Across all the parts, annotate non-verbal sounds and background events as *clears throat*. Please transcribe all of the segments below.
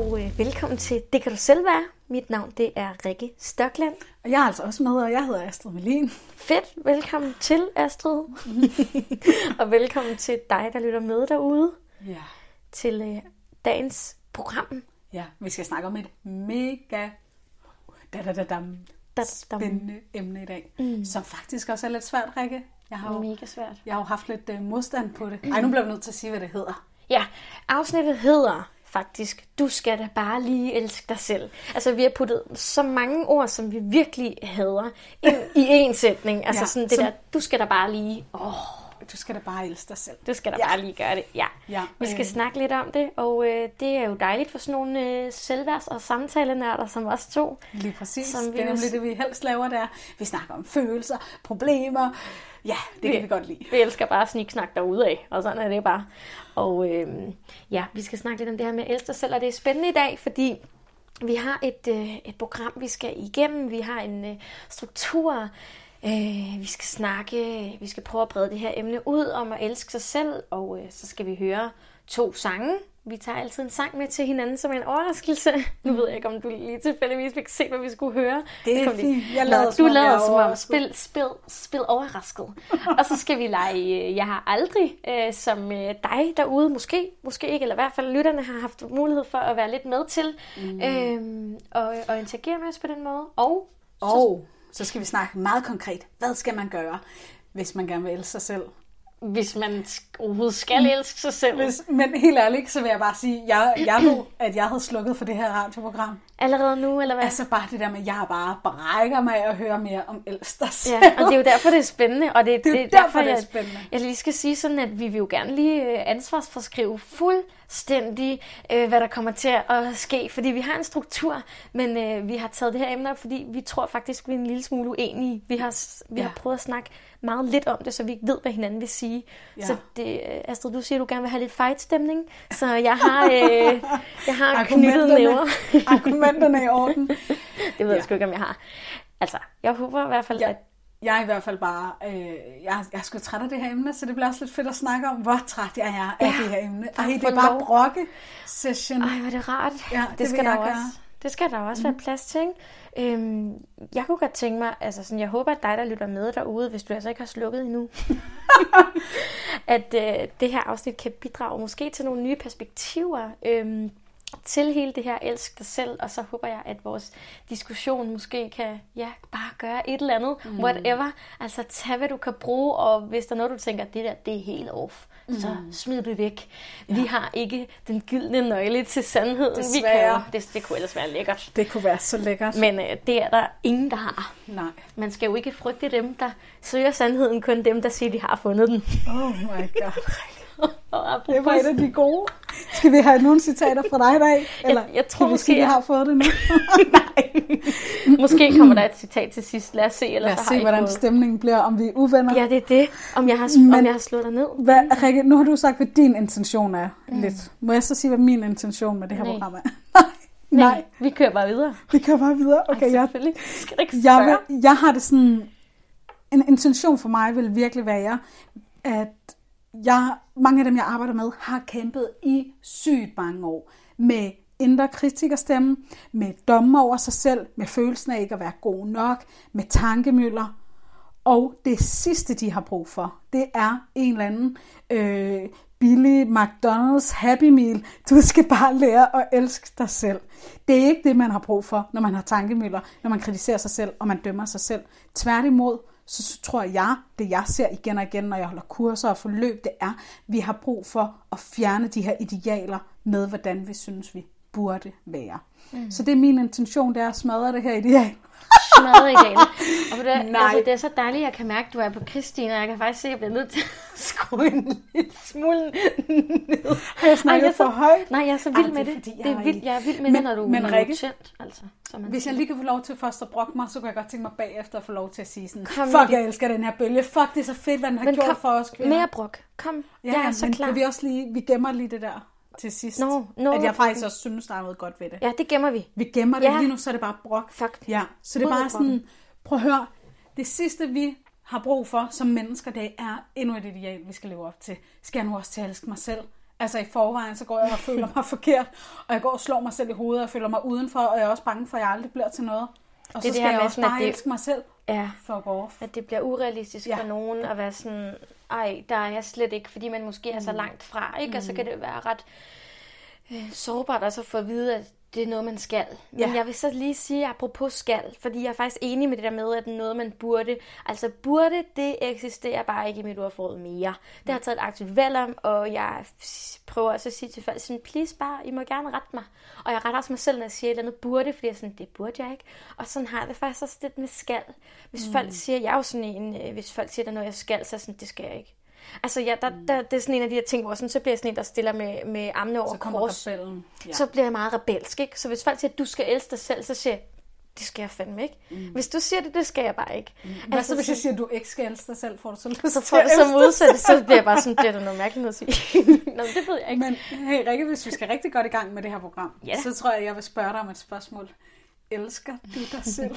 og øh, velkommen til Det kan du selv være. Mit navn det er Rikke Stokland. Og jeg er altså også med, og jeg hedder Astrid Melin. Fedt, velkommen til Astrid. *laughs* og velkommen til dig, der lytter med derude Ja. til øh, dagens program. ja, vi skal snakke om et mega da, da, da, dam, Da, spændende emne i dag, mm. som faktisk også er lidt svært, Rikke. Jeg har jo, Mega svært. jeg har jo haft lidt uh, modstand på det. Ej, nu bliver vi nødt til at sige, hvad det hedder. Ja, afsnittet hedder faktisk, du skal da bare lige elske dig selv. Altså, vi har puttet så mange ord, som vi virkelig hader, ind i *laughs* en sætning. Altså Ja, sådan det som- der, du skal da bare lige, åh, Du skal da bare elske dig selv. du skal da Ja. bare lige gøre det. Ja, Ja, vi skal øh. snakke lidt om det, og øh, det er jo dejligt for sådan nogle øh, selvværds- og samtalenørder som os to. Lige præcis. Som vi det er nemlig det, vi helst laver der. Vi snakker om følelser, problemer. Ja, det kan vi godt lide. Vi elsker bare sniksnak derude af, og sådan er det bare. Og øh, ja, vi skal snakke lidt om det her med at elske dig selv, og det er spændende i dag, fordi vi har et, øh, et program, vi skal igennem. Vi har en øh, struktur. Øh, vi skal snakke, vi skal prøve at brede det her emne ud om at elske sig selv, og øh, så skal vi høre to sange. Vi tager altid en sang med til hinanden som en overraskelse. *laughs* Nu ved jeg ikke, om du lige tilfældigvis fik se, hvad vi skulle høre. Det er fint. Jeg Nå, lader, du som om jeg lader er som om. Spil, spil, spil overrasket. og så skal vi lege øh, Jeg har aldrig, øh, som øh, dig derude måske, måske ikke, eller i hvert fald lytterne har haft mulighed for at være lidt med til, mm. øh, og, og interagere med os på den måde. Og Og så skal vi snakke meget konkret. Hvad skal man gøre, hvis man gerne vil elske sig selv? Hvis man overhovedet skal elske sig selv. Hvis, men helt ærligt, så vil jeg bare sige, jeg, jeg ved, at jeg havde slukket for det her radioprogram. Allerede nu, eller hvad? Altså bare det der med, at jeg bare brækker mig at høre mere om selv. Ja, *laughs* og det er jo derfor, det er spændende. Og det, Det er jo derfor, det er jeg, spændende. Jeg lige skal sige sådan, at vi vil jo gerne lige øh, ansvarsforskrive fuldstændig, øh, hvad der kommer til at ske. Fordi vi har en struktur, men øh, vi har taget det her emne op, fordi vi tror faktisk, vi er en lille smule uenige. Vi har, vi Ja. har prøvet at snakke meget lidt om det, så vi ikke ved, hvad hinanden vil sige. Ja. Så det, øh, Astrid, du siger, at du gerne vil have lidt fight-stemning. Så jeg har, øh, *laughs* jeg har knyttet næver. Argumenterne er i orden. *laughs* Det ved jeg Ja. sgu ikke, om jeg har. Altså, jeg håber i hvert fald, Ja. at Jeg er i hvert fald bare, øh, jeg, jeg er sgu træt af det her emne, så det bliver også lidt fedt at snakke om, hvor træt jeg er af Ja. det her emne. Ej, det er bare lov. brokke session. Ej, hvor er det rart. Ja, det det, skal der jeg også, gøre. Det skal der også være plads til. Ikke? Øhm, jeg kunne godt tænke mig, altså sådan, jeg håber, at dig, der lytter med derude, hvis du altså ikke har slukket endnu, *laughs* at øh, det her afsnit kan bidrage måske til nogle nye perspektiver øhm, til hele det her elsk dig selv, og så håber jeg, at vores diskussion måske kan ja, bare gøre et eller andet, mm. whatever. Altså tag, hvad du kan bruge, og hvis der er noget, du tænker, det der, det er helt off, mm. så smid det væk. Ja. Vi har ikke den gyldne nøgle til sandheden. Vi kan det, det kunne ellers være lækkert. Det kunne være så lækkert. Men øh, det er der ingen, der har. Nej. Man skal jo ikke frygte dem, der søger sandheden, kun dem, der siger, de har fundet den. Oh my god. *laughs* *laughs* Det var et af de gode. Skal vi have nogle citater fra dig i dag? *laughs* Eller jeg tror kan vi måske, sige, at jeg- har fået det nu? *laughs* Måske kommer der et citat til sidst. Lad os se, ellers Lad os så har se, I hvordan fået... stemningen bliver, om vi er uvenner. Ja, det er det. Om jeg har, Men- om jeg har slået dig ned. Hvad, Rikke, nu har du sagt, hvad din intention er mm. lidt. Må jeg så sige, hvad min intention med det her Nej. program er? Nej, nej, Vi kører bare videre. vi kan bare videre. Okay, Ej, jeg, selvfølgelig. Skal du ikke jeg, spørge? vil, jeg har det sådan... En intention for mig vil virkelig være, at jeg, mange af dem, jeg arbejder med, har kæmpet i sygt mange år med indre kritikerstemme, med domme over sig selv, med følelsen af ikke at være god nok, med tankemøller. Og det sidste, de har brug for, det er en eller anden øh, billig McDonald's Happy Meal. Du skal bare lære at elske dig selv. Det er ikke det, man har brug for, når man har tankemøller, når man kritiserer sig selv, og man dømmer sig selv. Tværtimod, så, tror jeg, det jeg ser igen og igen, når jeg holder kurser og forløb, det er, vi har brug for at fjerne de her idealer med, hvordan vi synes, vi burde være. Mm. Så det er min intention, det er at smadre det her ideal. Smadret i dagen. Og for det, *laughs* Nej. altså, det er så dejligt, at jeg kan mærke, at du er på Christine, og jeg kan faktisk se, at jeg bliver nødt til at *laughs* skrue en lille smule ned. Har jeg snakket jeg er så- for højt? Nej, jeg er så vild Ej, med det det. fordi, jeg det er har vild, jeg er vild med Men- det, når du, men når du Rikke, er tændt. Altså, som man Hvis jeg siger. lige kan få lov til først at brokke mig, så kunne jeg godt tænke mig bagefter at få lov til at sige sådan, Kom fuck, jeg elsker den her bølge, fuck, det er så fedt, hvad den har Men gjort kom, for os kvinder. mere brok. Kom, ja, jeg er så men klar. kan vi også lige, vi gemmer lige det der til sidst. Nå, nå, at jeg faktisk også synes, der er noget godt ved det. Ja, det gemmer vi. Vi gemmer det Ja. lige nu, så er det bare brok. Fuck. Ja, så det er bare sådan, prøv at høre, det sidste vi har brug for som mennesker, det er endnu et ideal, vi skal leve op til. Skal jeg nu også til at elske mig selv? Altså i forvejen, så går jeg og føler *laughs* mig forkert, og jeg går og slår mig selv i hovedet, og føler mig udenfor, og jeg er også bange for, at jeg aldrig bliver til noget. Og Det så det skal her jeg med også sådan, at bare det- elske mig selv. Ja. Fuck off. At det bliver urealistisk ja. For nogen at være sådan, ej, der er jeg slet ikke, fordi man måske er Mm. så langt fra, ikke? Og så kan det være ret øh, sårbart også at få at vide, at det er noget, man skal. Men Ja. jeg vil så lige sige, apropos skal, fordi jeg er faktisk enig med det der med, at det er noget, man burde. Altså burde, det eksisterer bare ikke i mit ordforråd mere. Det har jeg taget et aktivt valg om, og jeg prøver også at sige til folk, sådan, please bare, I må gerne rette mig. Og jeg retter også mig selv, når jeg siger et eller andet burde, fordi jeg sådan, det burde jeg ikke. Og sådan har jeg det faktisk også lidt med skal. Hvis mm. folk siger, jeg er jo sådan en, øh, hvis folk siger, der er noget, jeg skal, så er sådan, det skal jeg ikke. Altså, ja, der, der, det er sådan en af de her ting, hvor sådan, så bliver jeg sådan en, der stiller med, med armene over Så kommer kors. rebellen. Ja. Så bliver jeg meget rebelsk, ikke? Så hvis folk siger, at du skal elske dig selv, så siger jeg, det skal jeg fandme ikke. Mm. Hvis du siger det, det skal jeg bare ikke. Mm. Hvad så, hvis jeg siger, at du ikke skal elske dig selv? Får du så lyst så får det så modsat, så bliver jeg bare sådan, det er noget mærkeligt at sige. *laughs* Nå, det ved jeg ikke. Men hey Rikke, hvis vi skal rigtig godt i gang med det her program, Ja. så tror jeg, jeg vil spørge dig om et spørgsmål. Elsker du dig selv?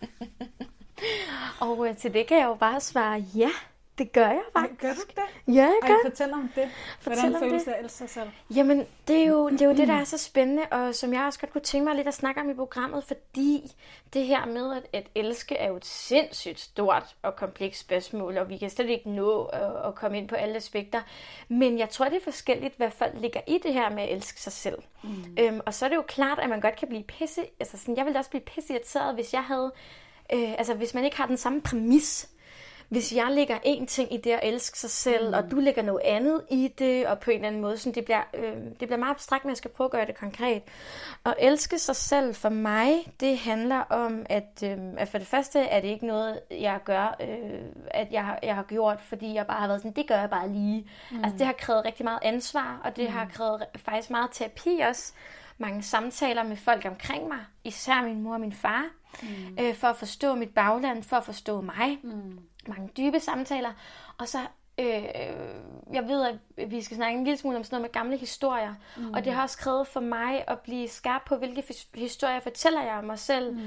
*laughs* Og øh, til det kan jeg jo bare svare, ja, det gør jeg faktisk. Gør du det? Ja, jeg Ej, gør. fortæl om det. Fortæl Hvordan om føles det. elske sig selv? Jamen, det er, jo, det er jo det, der *clears throat* er så spændende, og som jeg også godt kunne tænke mig lidt at snakke om i programmet, fordi det her med at, at elske er jo et sindssygt stort og komplekst spørgsmål, og vi kan slet ikke nå at, at komme ind på alle aspekter. Men jeg tror, det er forskelligt, hvad folk ligger i det her med at elske sig selv. Mm. Øhm, og så er det jo klart, at man godt kan blive pisse... Altså sådan, jeg ville også blive pisse irriteret, hvis jeg havde... Øh, altså, hvis man ikke har den samme præmis hvis jeg lægger en ting i det at elske sig selv, mm. og du lægger noget andet i det, og på en eller anden måde, sådan, det, bliver, øh, det bliver meget abstrakt, men jeg skal prøve at gøre det konkret. Og elske sig selv for mig, det handler om, at, øh, at for det første er det ikke noget, jeg gør, øh, at jeg, jeg har gjort, fordi jeg bare har været sådan, det gør jeg bare lige. Mm. Altså det har krævet rigtig meget ansvar, og det mm. har krævet faktisk meget terapi også. Mange samtaler med folk omkring mig, især min mor og min far, mm. øh, for at forstå mit bagland, for at forstå mig. Mm mange dybe samtaler. Og så, øh, jeg ved, at vi skal snakke en lille smule om sådan noget med gamle historier. Mm. Og det har også krævet for mig at blive skarp på, hvilke historier fortæller jeg om mig selv. Mm.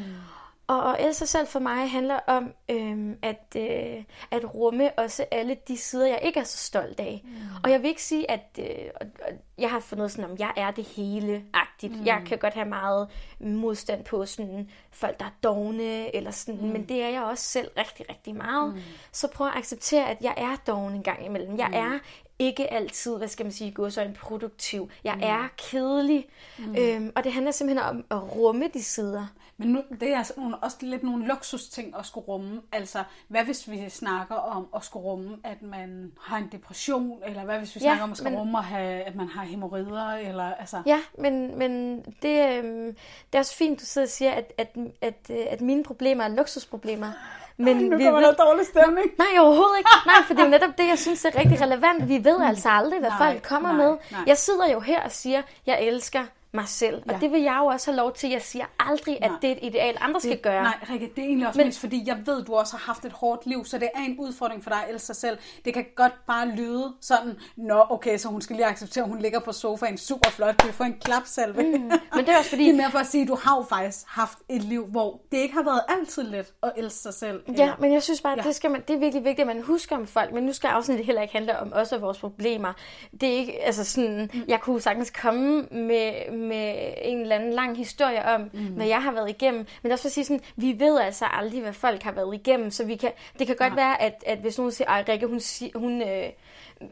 Og elske sig selv for mig handler om øh, at, øh, at rumme også alle de sider, jeg ikke er så stolt af. Mm. Og jeg vil ikke sige, at øh, og- og jeg har fundet sådan, om jeg er det hele-agtigt. Mm. Jeg kan godt have meget modstand på sådan, folk, der er dogne, eller sådan, mm. men det er jeg også selv rigtig, rigtig meget. Mm. Så prøv at acceptere, at jeg er doven en gang imellem. Jeg mm. er ikke altid, hvad skal man sige, gå så en produktiv. Jeg mm. er kedelig. Mm. Øhm, og det handler simpelthen om at rumme de sider. Men nu, det er sådan nogle, også lidt nogle luksusting at skulle rumme. Altså, hvad hvis vi snakker om at skulle rumme, at man har en depression, eller hvad hvis vi Ja, snakker om at skulle men- rumme, at, have, at man har hemorrider, eller altså... Ja, men, men det, øhm, det er også fint, du sidder og siger, at, at, at, øh, at mine problemer er luksusproblemer. Men nu vi kommer ved, der dårlig stemning. Nej, overhovedet ikke. Nej, for det er jo netop det, jeg synes er rigtig relevant. Vi ved altså aldrig, hvad Nej, folk kommer nej, med. nej. Jeg sidder jo her og siger, jeg elsker mig selv. Og Ja. det vil jeg jo også have lov til. Jeg siger aldrig, at Nej. det er et ideal, andre skal gøre. Nej, Rikke, det er egentlig også Men- mest, fordi jeg ved, du også har haft et hårdt liv, så det er en udfordring for dig at elske sig selv. Det kan godt bare lyde sådan, nå okay, så hun skal lige acceptere, at hun ligger på sofaen, super flot, du får en klapsalve. Mm, Men det er også *laughs* fordi... det er mere for at sige, at du har jo faktisk haft et liv, hvor det ikke har været altid let at elske sig selv. Ja, men jeg synes bare, at Ja. det, skal man, det er virkelig vigtigt, at man husker om folk. Men nu skal afsnittet heller ikke handle om os og vores problemer. Det er ikke, altså sådan, Mm. jeg kunne sagtens komme med, med en eller anden lang historie om, mm. hvad jeg har været igennem. Men det er også for at sige sådan, vi ved altså aldrig, hvad folk har været igennem. Så vi kan, det kan godt Nej. være, at, at hvis nogen siger, at Rikke, hun, hun, øh,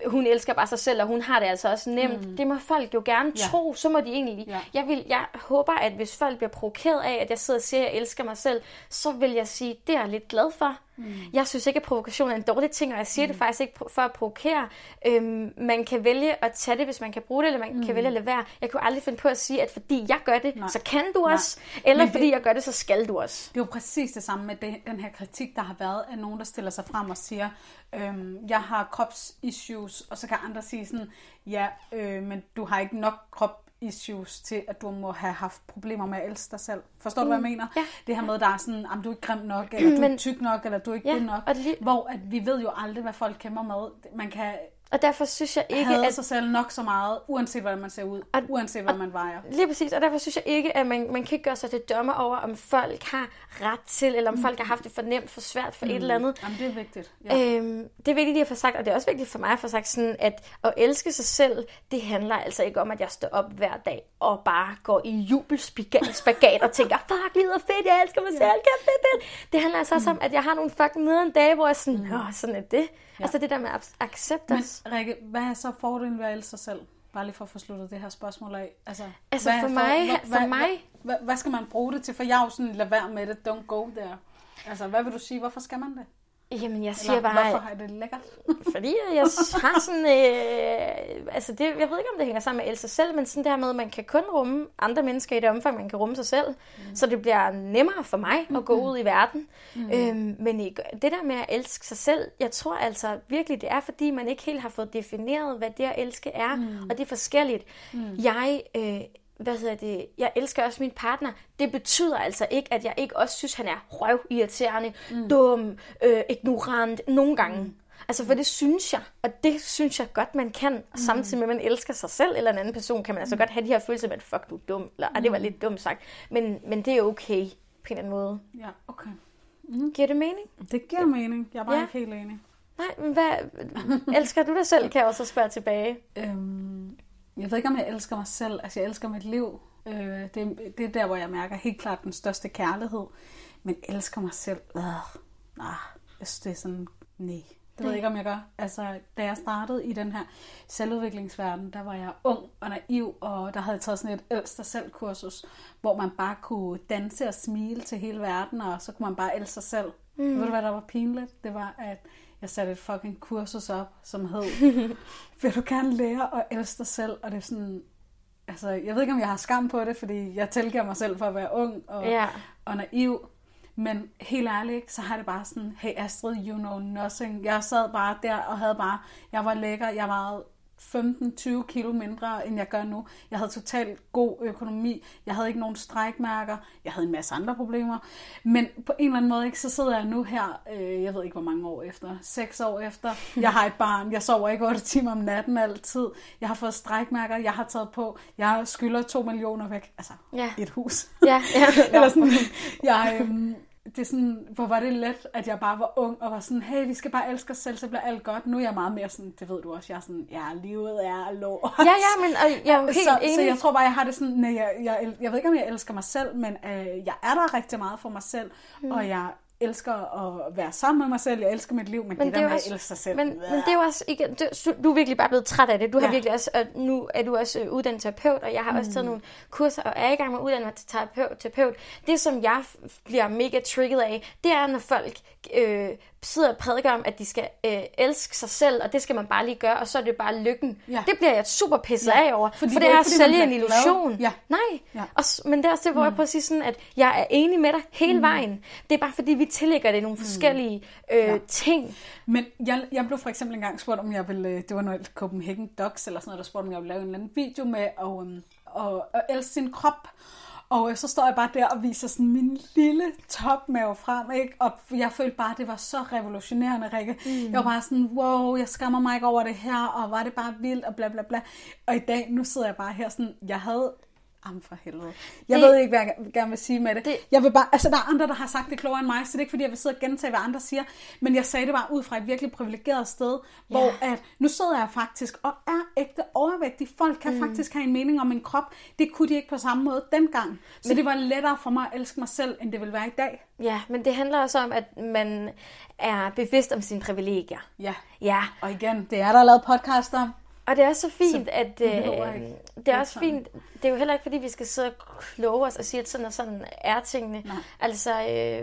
hun elsker bare sig selv, og hun har det altså også nemt. Mm. Det må folk jo gerne Ja. tro, så må de egentlig. Ja. Jeg, vil, jeg håber, at hvis folk bliver provokeret af, at jeg sidder og siger, at jeg elsker mig selv, så vil jeg sige, det er jeg lidt glad for. Mm. Jeg synes ikke, at provokation er en dårlig ting, og jeg siger mm. det faktisk ikke for at provokere. Øhm, man kan vælge at tage det, hvis man kan bruge det, eller man mm. kan vælge at lade være. Jeg kunne aldrig finde på at sige, at fordi jeg gør det, Nej. så kan du Nej. også. Eller Men fordi det- jeg gør det, så skal du også. Det er jo præcis det samme med det, den her kritik, der har været af nogen, der stiller sig frem og siger, øhm, jeg har kropsissues, og så kan andre sige sådan, ja, øh, men du har ikke nok krop issues til, at du må have haft problemer med at elske dig selv. Forstår du, hvad jeg mener? ja. Det her med, at der er sådan, at du er ikke grim nok, eller *clears throat* du er tyk nok, eller du er ikke Ja, det nok. og det lige- Hvor at vi ved jo aldrig, hvad folk kæmper med. Man kan Og derfor synes jeg ikke, Hader at... sig selv nok så meget, uanset hvordan man ser ud, Og- uanset hvad man vejer. Lige præcis, og derfor synes jeg ikke, at man, man kan ikke gøre sig til dommer over, om folk har ret til, eller om Mm. folk har haft det for nemt, for svært, for et eller andet. Jamen, det er vigtigt. Ja. Øhm, det er vigtigt lige at få sagt, og det er også vigtigt for mig at få sagt sådan, at at elske sig selv, det handler altså ikke om, at jeg står op hver dag og bare går i jubelspagat og tænker, fuck, livet er fedt, jeg elsker mig selv, kæft, fedt, fedt. Det handler altså også om, at jeg har nogle fucking nederen dage, hvor jeg er sådan, åh, sådan er det. Altså det der med at accepte Men. Rikke, hvad er så fordelen ved at elske sig selv? Bare lige for at få sluttet det her spørgsmål af. Altså, Altså, hvad er for mig- for mig- Hvad, hvad, hvad, skal man bruge det til? For jeg er jo sådan, lad være med det, don't go there. Altså, hvad vil du sige? Hvorfor skal man det? Jamen, jeg Eller, siger bare, hvorfor har jeg det lækkert? *laughs* Fordi jeg har sådan, øh, altså det, jeg ved ikke, om det hænger sammen med at elske sig selv, men sådan der med, at man kan kun rumme andre mennesker i det omfang, man kan rumme sig selv. Mm. Så det bliver nemmere for mig at gå ud i verden. Mm. Øhm, men det der med at elske sig selv, jeg tror altså virkelig, det er, fordi man ikke helt har fået defineret, hvad det at elske er. Mm. Og det er forskelligt. Mm. Jeg... Øh, hvad hedder det, jeg elsker også min partner. Det betyder altså ikke, at jeg ikke også synes, han er røvirriterende, mm. dum, øh, ignorant, nogle gange. Mm. Altså, for det synes jeg, og det synes jeg godt, man kan. Og samtidig med, at man elsker sig selv eller en anden person, kan man altså godt have de her følelser med, at fuck, du er dum, eller mm. det var lidt dumt sagt. Men, men det er okay, på en eller anden måde. Ja, okay. Giver det mening? Det giver mening. Jeg er bare Ja. ikke helt enig. Nej, men hvad, elsker du dig selv, kan jeg også spørge tilbage. Øhm, jeg ved ikke, om jeg elsker mig selv. Altså, jeg elsker mit liv. Øh, det, det er der, hvor jeg mærker helt klart den største kærlighed. Men elsker mig selv. Øh, jeg synes, det er sådan, nej. Det ved jeg ikke, om jeg gør. Altså, da jeg startede i den her selvudviklingsverden, der var jeg ung og naiv, og der havde jeg taget sådan et elsk dig selv kursus, hvor man bare kunne danse og smile til hele verden, og så kunne man bare elske sig selv. Mm. Ved du, hvad der var pinligt? Det var, at jeg satte et fucking kursus op, som hed, *laughs* vil du gerne lære at elske dig selv? Og det er sådan, altså, jeg ved ikke, om jeg har skam på det, fordi jeg tilgiver mig selv for at være ung og, Ja. og naiv. Men helt ærligt, så har det bare sådan, hey Astrid, you know nothing. Jeg sad bare der og havde bare, jeg var lækker, jeg var 15-20 kilo mindre, end jeg gør nu. Jeg havde totalt god økonomi. Jeg havde ikke nogen strækmærker. Jeg havde en masse andre problemer. Men på en eller anden måde, ikke, så sidder jeg nu her, øh, jeg ved ikke, hvor mange år efter. Seks år efter. Jeg har et barn. Jeg sover ikke 8 timer om natten altid. Jeg har fået strækmærker. Jeg har taget på. Jeg skylder 2 millioner væk. Altså, Ja. et hus. Ja, ja. *laughs* Eller sådan, jeg, øhm, det er sådan, hvor var det let, at jeg bare var ung og var sådan, hey, vi skal bare elske os selv, så bliver alt godt. Nu er jeg meget mere sådan, det ved du også, jeg er sådan, ja, livet er lort. Ja, ja, men og jeg er *laughs* helt så, enig. så jeg tror bare, jeg har det sådan, nej, jeg, jeg, el- jeg ved ikke, om jeg elsker mig selv, men øh, jeg er der rigtig meget for mig selv, mm. og jeg elsker at være sammen med mig selv, jeg elsker mit liv, men, men det der er med også, at elske sig selv, Men, men det er jo også, ikke, du, du er virkelig bare blevet træt af det. Du har Ja. virkelig også, og nu er du også øh, uddannet terapeut, og jeg har også taget nogle kurser, og er i gang med at uddanne mig til terapeut. terapeut. Det, som jeg bliver mega trigget af, det er, når folk øh, sidder og prædiker om, at de skal øh, elske sig selv, og det skal man bare lige gøre, og så er det bare lykken. Ja. Det bliver jeg super pisset Ja. af over, Fordi for det det er at sælge en illusion. Ja. Nej, Ja. og, men det er også det, hvor jeg prøver at sige sådan, at jeg er enig med dig hele Mm. vejen. Det er bare fordi, vi tillægger det nogle forskellige øh, Ja. ting. Men jeg, jeg blev for eksempel engang spurgt, om jeg ville, øh, det var noget Copenhagen Docs eller sådan noget, der spurgte, om jeg ville lave en eller anden video med at, um, at, at elske sin krop. Og så står jeg bare der og viser sådan min lille topmave frem, ikke? Og jeg følte bare, at det var så revolutionerende, Rikke. Mm. Jeg var bare sådan, wow, jeg skammer mig ikke over det her, og var det bare vildt, og bla bla bla. Og i dag, nu sidder jeg bare her sådan, jeg havde Jamen for helvede. Jeg Det- ved ikke, hvad jeg gerne vil sige med det. Det- Jeg vil bare, altså der er andre, der har sagt det klogere end mig, så det er ikke fordi, jeg vil sidde og gentage, hvad andre siger. Men jeg sagde det bare ud fra et virkelig privilegeret sted, hvor at nu sidder jeg faktisk og er ægte overvægtig. Folk kan mm. faktisk have en mening om min krop. Det kunne de ikke på samme måde dengang. Så det var lettere for mig at elske mig selv, end det vil være i dag. Ja, men det handler også om, at man er bevidst om sine privilegier. Ja. Ja, Og igen, det er der lavet podcast om. Og det er også så fint, Så at øh, det er også fint. Det er jo heller ikke, fordi vi skal sidde og kloge os og sige, at sådan og sådan er tingene. Nej. Altså, øh,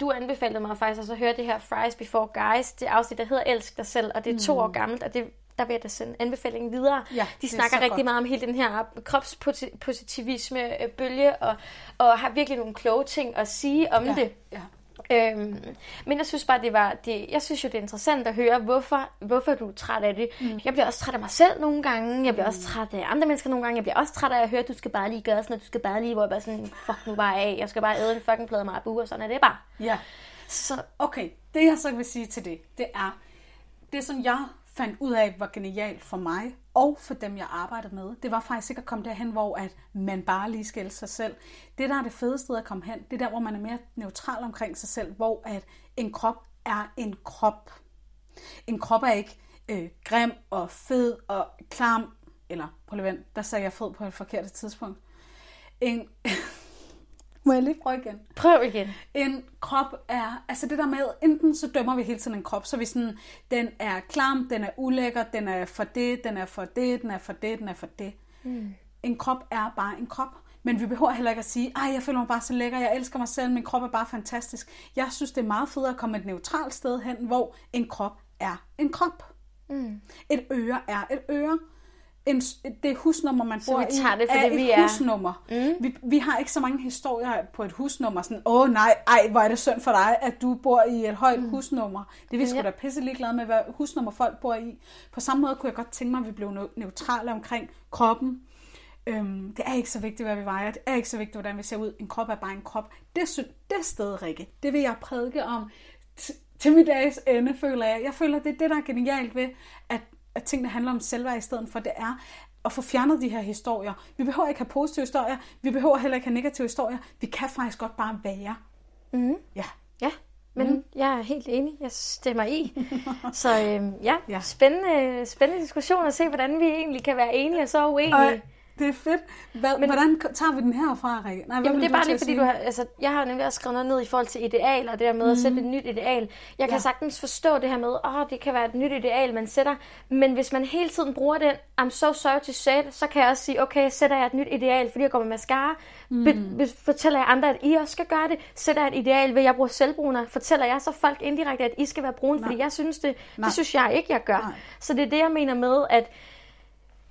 du anbefalede mig faktisk også at høre det her Fries Before Guys, det afsnit, der hedder Elsk dig selv, og det er to år gammelt, og det der vil jeg da sende anbefalingen videre. Mm. Ja, de er snakker rigtig godt. meget om hele den her kropspositivisme-bølge, og, og har virkelig nogle kloge ting at sige om Ja. det. Ja. Øhm, men jeg synes bare, det var, det, jeg synes jo, det er interessant at høre, hvorfor, hvorfor du er træt af det. Mm. Jeg bliver også træt af mig selv nogle gange, jeg bliver også træt af andre mennesker nogle gange, jeg bliver også træt af at høre, at du skal bare lige gøre sådan, og du skal bare lige, hvor jeg bare sådan, fuck nu bare af, jeg skal bare æde en fucking plade marabu, og sådan er det bare. ja. Så Okay, det jeg så vil sige til det, det er, det som jeg fandt ud af, var genialt for mig og for dem, jeg arbejdede med, det var faktisk ikke at komme derhen, hvor at man bare lige skal sig selv. Det, der er det fede sted at komme hen, det er der, hvor man er mere neutral omkring sig selv, hvor at en krop er en krop. En krop er ikke øh, grim og fed og klam, eller prøv lige vent, der sagde jeg fed på et forkert tidspunkt. En, *laughs* må jeg lige prøve igen? Prøv igen. En krop er, altså det der med, enten så dømmer vi hele tiden en krop, så vi sådan, den er klam, den er ulækker, den er for det, den er for det, den er for det, den er for det. Mm. En krop er bare en krop. Men vi behøver heller ikke at sige, ej, jeg føler mig bare så lækker, jeg elsker mig selv, min krop er bare fantastisk. Jeg synes, det er meget federe at komme et neutralt sted hen, hvor en krop er en krop. Mm. Et øre er et øre. En, det husnummer, man bor vi tager det, i, er det, vi et er. husnummer. Mm. Vi, vi har ikke så mange historier på et husnummer, sådan, åh nej, ej, hvor er det synd for dig, at du bor i et højt mm. husnummer. Det er vi sgu Ja. da pisse ligeglade med, hvad husnummer folk bor i. På samme måde kunne jeg godt tænke mig, at vi blev neu- neutrale omkring kroppen. Øhm, det er ikke så vigtigt, hvad vi vejer. Det er ikke så vigtigt, hvordan vi ser ud. En krop er bare en krop. Det, sy- det sted, Rikke, det vil jeg prædike om til min dags ende, føler jeg. Jeg føler, det er det, der er genialt ved, at, at tingene handler om selvværd i stedet for, det er at få fjernet de her historier. Vi behøver ikke have positive historier. Vi behøver heller ikke have negative historier. Vi kan faktisk godt bare være. Mm. Ja. Ja, men mm. jeg er helt enig. Jeg stemmer i. *laughs* Så øhm, ja, Ja. Spændende, spændende diskussion at se, hvordan vi egentlig kan være enige og så uenige. Og det er fedt. Hvad, Men, hvordan tager vi den herfra, Rikke? Nej, Jamen, det er bare lige fordi, du har, altså, jeg har nemlig også skrevet noget ned i forhold til ideal, og det der med at sætte et nyt ideal. Jeg kan Ja. sagtens forstå det her med, åh, oh, det kan være et nyt ideal, man sætter, men hvis man hele tiden bruger den, I'm so sorry to say it, så kan jeg også sige, okay, sætter jeg et nyt ideal, fordi jeg går med mascara, mm. be, be, fortæller jeg andre, at I også skal gøre det, sætter jeg et ideal ved, at jeg bruger selvbruner, fortæller jeg så folk indirekte, at I skal være brune, fordi jeg synes det, Nej. det synes jeg ikke, jeg gør. Nej. Så det er det, jeg mener med, at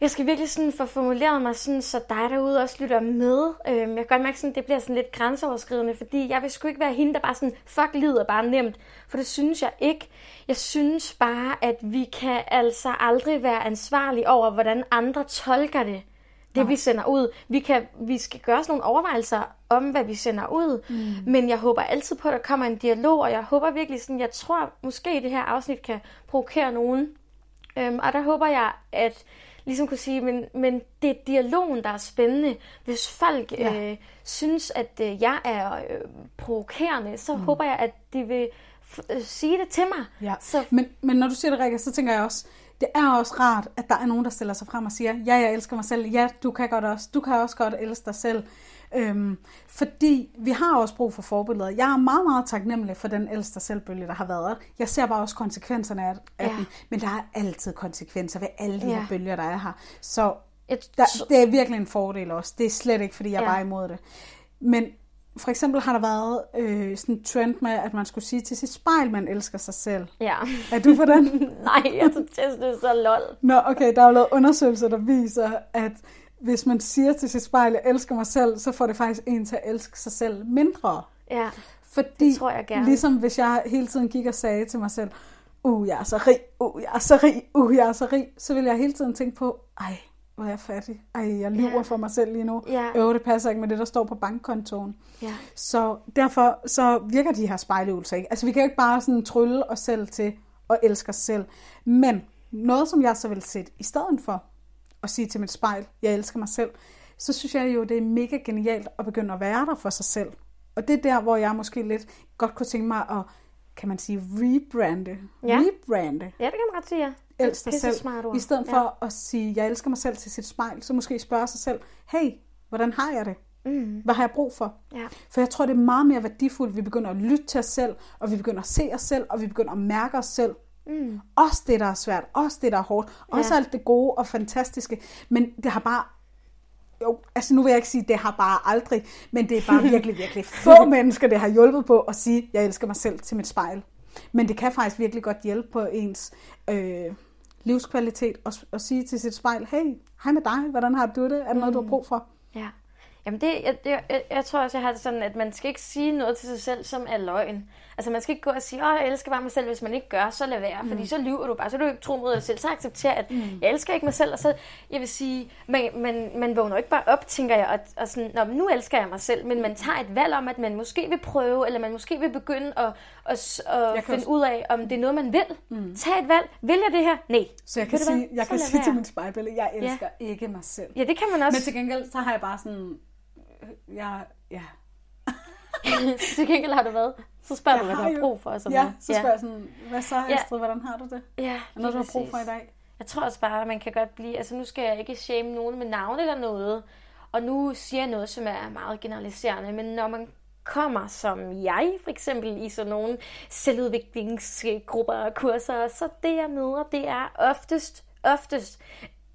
jeg skal virkelig sådan få formuleret mig sådan, så dig derude også lytter med. Øhm, jeg kan godt mærke, sådan, det bliver sådan lidt grænseoverskridende, fordi jeg vil sgu ikke være hende, der bare sådan, fuck, livet er bare nemt. For det synes jeg ikke. Jeg synes bare, at vi kan altså aldrig være ansvarlige over, hvordan andre tolker det. Det vi sender ud. Vi, kan, vi skal gøre os nogle overvejelser om, hvad vi sender ud. Mm. Men jeg håber altid på, at der kommer en dialog, og jeg håber virkelig sådan, jeg tror måske det her afsnit kan provokere nogen. Øhm, og der håber jeg, at ligesom kunne sige, men, men det er dialogen, der er spændende. Hvis folk Ja. øh, synes, at øh, jeg er øh, provokerende, så mm. håber jeg, at de vil f- øh, sige det til mig. Ja. Så Men, men når du siger det, Rikke, så tænker jeg også, det er også rart, at der er nogen, der stiller sig frem og siger, ja, jeg elsker mig selv, ja, du kan godt også, du kan også godt elske dig selv. Øhm, fordi vi har også brug for forbilleder. Jeg er meget, meget taknemmelig for den dig selvbølge, der har været. Jeg ser bare også konsekvenserne af, af Ja. den. Men der er altid konsekvenser ved alle de Ja. her bølger, der er her. Så der, det er virkelig en fordel også. Det er slet ikke, fordi jeg ja. Er imod det. Men for eksempel har der været øh, sådan en trend med, at man skulle sige til sit spejl, man elsker sig selv. ja. Er du på den? *laughs* Nej, jeg synes, det er så lol. Nå, okay, der er jo lavet undersøgelser, der viser, at hvis man siger til sit spejl, jeg elsker mig selv, så får det faktisk en til at elske sig selv mindre. Ja. Fordi, Det tror jeg gerne. ligesom hvis jeg hele tiden gik og sagde til mig selv, uh, jeg er så rig, uh, jeg er så rig, uh, jeg er så rig, så vil jeg hele tiden tænke på, ej, hvor er jeg fattig. Ej, jeg lyver Ja. for mig selv lige nu. Ja. Øv, det passer ikke med det, der står på bankkontoen. Ja. Så derfor så virker de her spejleøvelser ikke. Altså vi kan jo ikke bare sådan trylle os selv til at elske os selv. Men noget, som jeg så vil sætte i stedet for at sige til mit spejl, jeg elsker mig selv, så synes jeg jo, det er mega genialt at begynde at være der for sig selv. Og det er der, hvor jeg måske lidt godt kunne tænke mig at, kan man sige, rebrande. Ja. Rebrande. ja, det kan man godt sige, ja. Elsk dig selv. I stedet for at sige, jeg elsker mig selv til sit spejl, så måske spørge sig selv, hey, hvordan har jeg det? Mm. Hvad har jeg brug for? Ja. For jeg tror, det er meget mere værdifuldt, at vi begynder at lytte til os selv, og vi begynder at se os selv, og vi begynder at mærke os selv. Mm. Også det, der er svært, også det, der er hårdt, også Ja. alt det gode og fantastiske. Men det har bare... Jo, altså nu vil jeg ikke sige, det har bare aldrig, men det er bare *laughs* virkelig, virkelig få mennesker, det har hjulpet på at sige, jeg elsker mig selv til mit spejl. Men det kan faktisk virkelig godt hjælpe på ens øh, livskvalitet at, at sige til sit spejl, hey, hej med dig, hvordan har du det? Er der noget, du har brug for? Ja. Jamen det, jeg, jeg, jeg, jeg tror også, jeg har det sådan, at man skal ikke sige noget til sig selv, som er løgn. Altså man skal ikke gå og sige, åh, jeg elsker bare mig selv, hvis man ikke gør, så lad være. Mm. Fordi så lyver du bare, så er du ikke tro mod dig selv. Så accepterer at mm. jeg elsker ikke mig selv. Og så, jeg vil sige, man, man, man vågner ikke bare op, tænker jeg, og, og sådan, Nå, nu elsker jeg mig selv. Men man tager et valg om, at man måske vil prøve, eller man måske vil begynde at, at, at finde også... ud af, om det er noget, man vil. Mm. Tag et valg. Vil jeg det her? Nej. Så jeg kan, kan sige, jeg kan sige til mit spejlbillede, jeg elsker ja. ikke mig selv. Ja, det kan man også. Men til gengæld, så har jeg bare sådan, jeg, ja. *laughs* til gengæld har du været så spørger jeg du, hvad du har brug for. Sådan ja, så spørger jeg sådan, hvad så Astrid, ja. hvordan har du det? Ja, Hvad noget, du har brug for i dag? Jeg tror også bare, at man kan godt blive, altså nu skal jeg ikke shame nogen med navn eller noget, og nu siger jeg noget, som er meget generaliserende, men når man kommer som jeg, for eksempel i sådan nogle selvudviklingsgrupper og kurser, så det jeg møder, det er oftest, oftest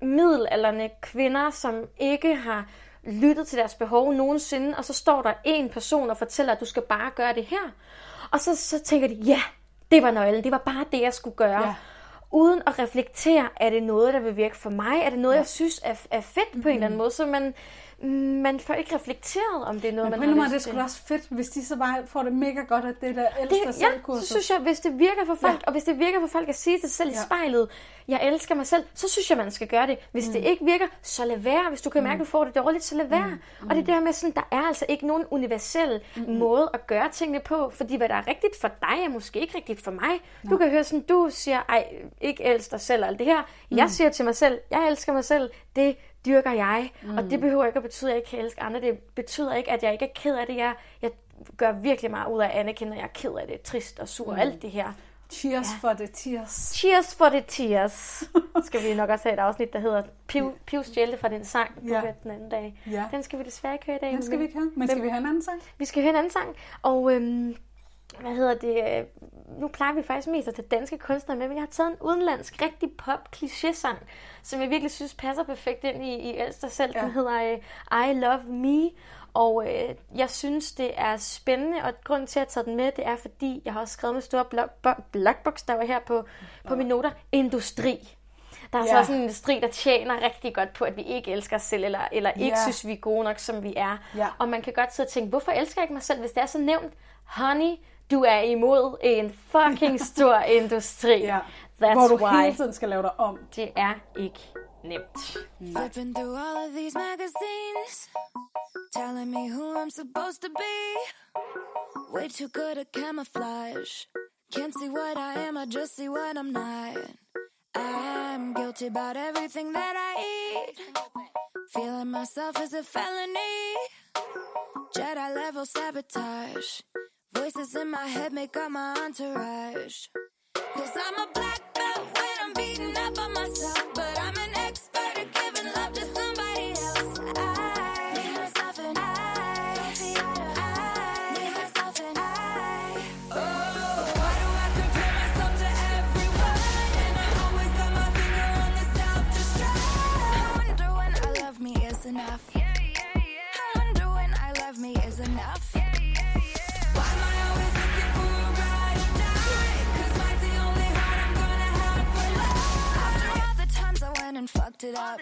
middelalderne kvinder, som ikke har lyttet til deres behov nogensinde, og så står der en person og fortæller, at du skal bare gøre det her. Og så, så tænker de, ja, det var nøglen, det var bare det, jeg skulle gøre. Ja. Uden at reflektere, er det noget, der vil virke for mig? Er det noget, ja. jeg synes er, er fedt på mm-hmm. en eller anden måde? Så man, man får ikke reflekteret, om det er noget, Men man har til. det er også fedt, hvis de så bare får det mega godt, at det der elsker det, Ja, så synes jeg, hvis det virker for folk, ja. og hvis det virker for folk at sige til sig selv ja. i spejlet, jeg elsker mig selv, så synes jeg, man skal gøre det. Hvis mm. det ikke virker, så lad være. Hvis du kan mærke, at du får det dårligt, så lad være. Mm. Og det der med sådan, der er altså ikke nogen universel mm. måde at gøre tingene på, fordi hvad der er rigtigt for dig, er måske ikke rigtigt for mig. Ja. Du kan høre sådan, du siger, ej, ikke elsk dig selv, alt det her. Mm. Jeg siger til mig selv, jeg elsker mig selv, det dyrker jeg. Mm. Og det behøver ikke at betyde, at jeg ikke kan elske andre. Det betyder ikke, at jeg ikke er ked af det. Jeg, jeg gør virkelig meget ud af at anerkende, at jeg er ked af det, trist og sur, mm. alt det her. Cheers ja. for the tears. Cheers for the tears. *laughs* skal vi nok også have et afsnit, der hedder Piv, Piv stjælte fra den sang på ja. den anden dag. Ja. Den skal vi desværre ikke høre i dag. Den skal vi ikke høre. Men skal vi høre en anden sang? Vi skal høre en anden sang. Og øhm, hvad hedder det? Øh, nu plejer vi faktisk mest at tage danske kunstnere med, men jeg har taget en udenlandsk, rigtig pop kliché-sang, som jeg virkelig synes passer perfekt ind i, i Elster selv. Ja. Den hedder uh, I Love Me, og øh, jeg synes, det er spændende, og grund til at tage den med, det er, fordi jeg har også skrevet med store blockbogstaver her på, på mine noter, industri. Der er ja. så også en industri, der tjener rigtig godt på, at vi ikke elsker os selv, eller, eller ikke ja. synes, vi er gode nok, som vi er. Ja. Og man kan godt sidde og tænke, hvorfor elsker jeg ikke mig selv, hvis det er så nævnt? Honey, du er imod en fucking stor *laughs* industri. ja. That's Hvor du why. hele tiden skal lave dig om. Det er ikke nemt. Flipping through all of these magazines Telling me who I'm supposed to be Way too good at camouflage Can't see what I am, I just see what I'm not I'm guilty about everything that I eat Feeling myself is a felony Jedi level sabotage Voices in my head make up my entourage. Cause I'm a black it up.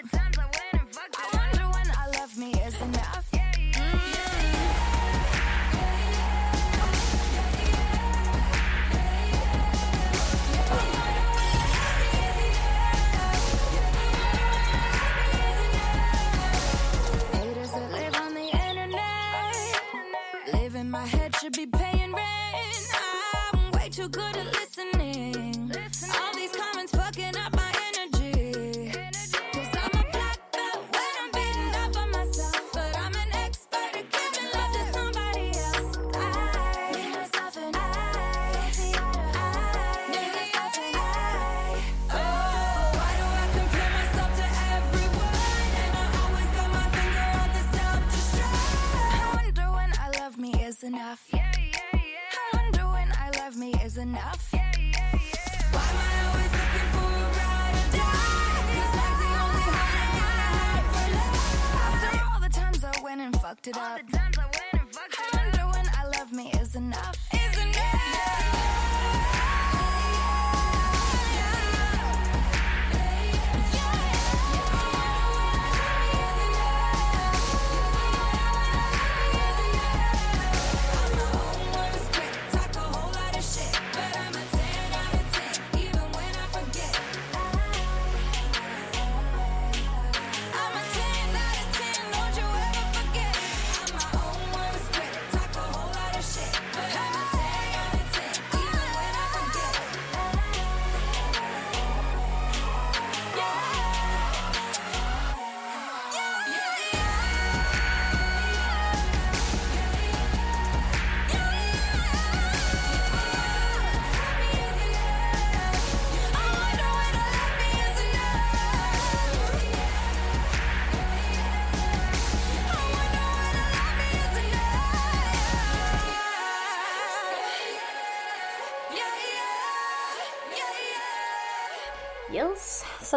Went and fucked it up. I wonder when I love me is enough. Is enough.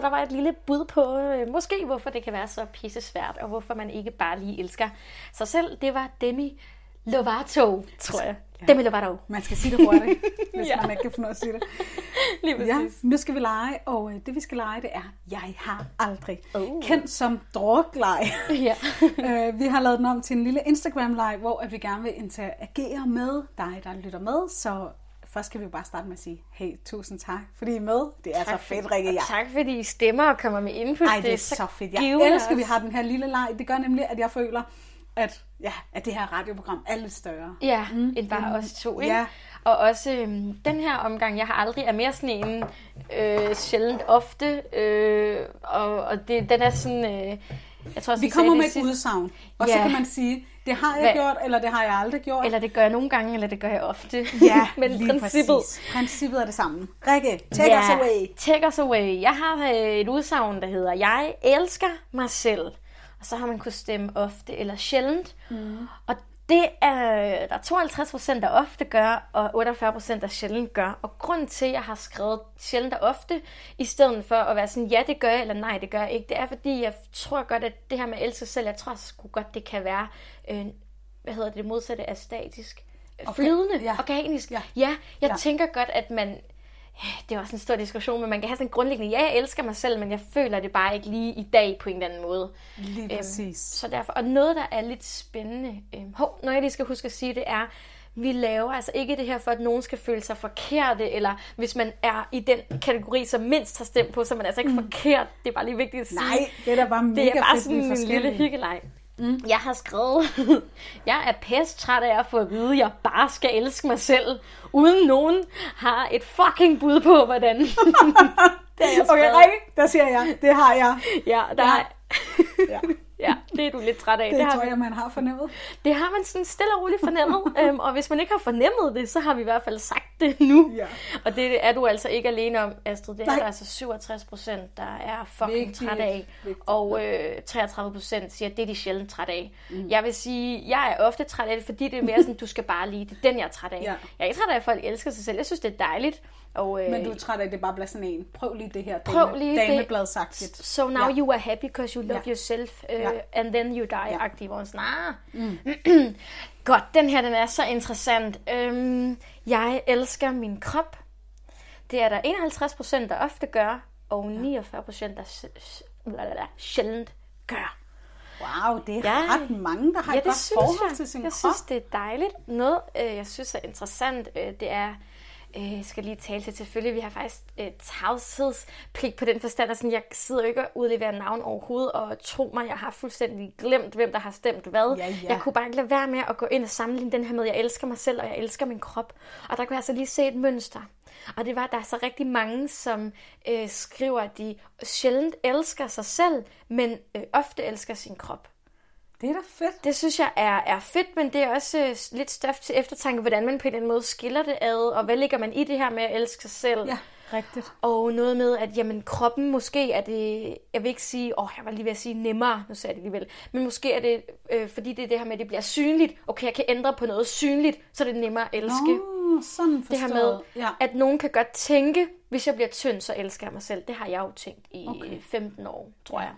Der var et lille bud på, øh, måske hvorfor det kan være så pisse svært, og hvorfor man ikke bare lige elsker sig selv. Det var Demi Lovato, tror jeg. Ja. Demi Lovato. Man skal sige det hurtigt, *laughs* hvis Ja. man ikke kan ud af at sige det. Lige Ja, nu skal vi lege, og øh, det vi skal lege, det er Jeg har aldrig. Oh. Kendt som drukleg. *laughs* Ja. *laughs* øh, vi har lavet den om til en lille Instagram-leg, hvor at vi gerne vil interagere med dig, der lytter med. Så først skal vi jo bare starte med at sige, hey, tusind tak, fordi I er med. Det er så fedt, Rikke. Ja. tak fordi I stemmer og kommer med input. Ej, det er så fedt. Jeg elsker, at vi har den her lille leg. Det gør nemlig, at jeg føler, at, ja, at det her radioprogram er lidt større. Ja, mm, end bare os to, ikke? ja. Og også øhm, den her omgang, jeg har aldrig, er mere sådan en øh, sjældent ofte, øh, og, og det, den er sådan, øh, jeg tror også, Vi kommer med det et udsagn, og Ja. så kan man sige, det har jeg Hvad- gjort, eller det har jeg aldrig gjort. Eller det gør jeg nogle gange, eller det gør jeg ofte. Ja, *laughs* Men lige princippet, præcis. Princippet er det samme. Rikke, take ja, us away. Take us away. Jeg har øh, et udsagn, der hedder, jeg elsker mig selv. Og så har man kunnet stemme ofte eller sjældent. Mm. Og det er, der er 52 procent, der ofte gør, og 48 procent, der sjældent gør. Og grunden til, at jeg har skrevet sjældent og ofte, i stedet for at være sådan, ja, det gør jeg, eller nej, det gør jeg ikke, det er, fordi jeg tror godt, at det her med at elske sig selv, jeg tror sgu godt, det kan være, øh, hvad hedder det, det modsatte af statisk. Okay, Flydende, ja. organisk. Ja. ja jeg Ja. tænker godt, at man det er også en stor diskussion, men man kan have sådan en grundlæggende, ja, jeg elsker mig selv, men jeg føler det bare ikke lige i dag på en eller anden måde. Lige præcis. Så derfor, og noget, der er lidt spændende, øhm, hov, når jeg lige skal huske at sige det, er, vi laver altså ikke det her for, at nogen skal føle sig forkerte, eller hvis man er i den kategori, som mindst har stemt på, så er man altså ikke mm. forkert. Det er bare lige vigtigt at sige. Nej, det er da bare mega Det er bare sådan en lille hyggeleg. Mm. Jeg har skrevet, *laughs* jeg er pest træt af at få at vide, at jeg bare skal elske mig selv, uden nogen har et fucking bud på, hvordan. *laughs* det har jeg Okay. Rikke, der siger jeg, det har jeg. Ja, der Ja. ja. Ja. *laughs* ja, det er du lidt træt af. Det, Det, har, tror vi- jeg, man har fornemmet. det har man sådan stille og roligt fornemmet. *laughs* øhm, og hvis man ikke har fornemmet det, så har vi i hvert fald sagt det nu. Ja. Og det er du altså ikke alene om, Astrid. Det er Nej. der altså 67 procent, der er fucking Vigtigt. træt af. Vigtigt. Og øh, 33 procent siger, at det er de sjældent træt af. Mm. Jeg vil sige, jeg er ofte træt af det, fordi det er mere sådan, du skal bare lide. Det er den, jeg er træt af. Ja. Jeg er ikke træt af, at folk elsker sig selv. Jeg synes, det er dejligt. Og, øh, Men du er træt af, at det bare bliver sådan en. Prøv lige det her Prøv dame, lige damebladsagtigt. So now Ja. you are happy because you love Ja. yourself, uh, Ja. and then you die, Ja. ja. aktiv. Og sådan, ah. mm. *clears throat* Godt, den her den er så interessant. Øhm, jeg elsker min krop. Det er der 51 procent, der ofte gør, og 49 procent, der sjældent gør. Wow, det er Ja. ret mange, der har Ja, et godt forhold jeg. til sin jeg krop. synes, det er dejligt. Noget, øh, jeg synes er interessant, øh, det er, øh, jeg skal lige tale til selvfølgelig, vi har faktisk øh, tavshedspligt på den forstand, at sådan, jeg sidder jo ikke og udleverer navn overhovedet, og tro mig, jeg har fuldstændig glemt, hvem der har stemt hvad. Ja, ja. Jeg kunne bare ikke lade være med at gå ind og sammenligne den her med, jeg elsker mig selv, og jeg elsker min krop. Og der kunne jeg altså lige se et mønster. Og det var, at der er så rigtig mange, som øh, skriver, at de sjældent elsker sig selv, men øh, ofte elsker sin krop. Det er da fedt. Det synes jeg er, er fedt, men det er også øh, lidt stof til eftertanke, hvordan man på en eller anden måde skiller det ad, og hvad ligger man i det her med at elske sig selv. Ja, rigtigt. Og noget med, at jamen, kroppen måske er det, jeg vil ikke sige, åh, oh, jeg var lige ved at sige nemmere, nu sagde jeg det alligevel, men måske er det, øh, fordi det er det her med, at det bliver synligt, okay, jeg kan ændre på noget synligt, så er det nemmere at elske. Nå, sådan det her forstået. med, ja. at nogen kan godt tænke, hvis jeg bliver tynd, så elsker jeg mig selv. Det har jeg jo tænkt i okay. 15 år, tror jeg.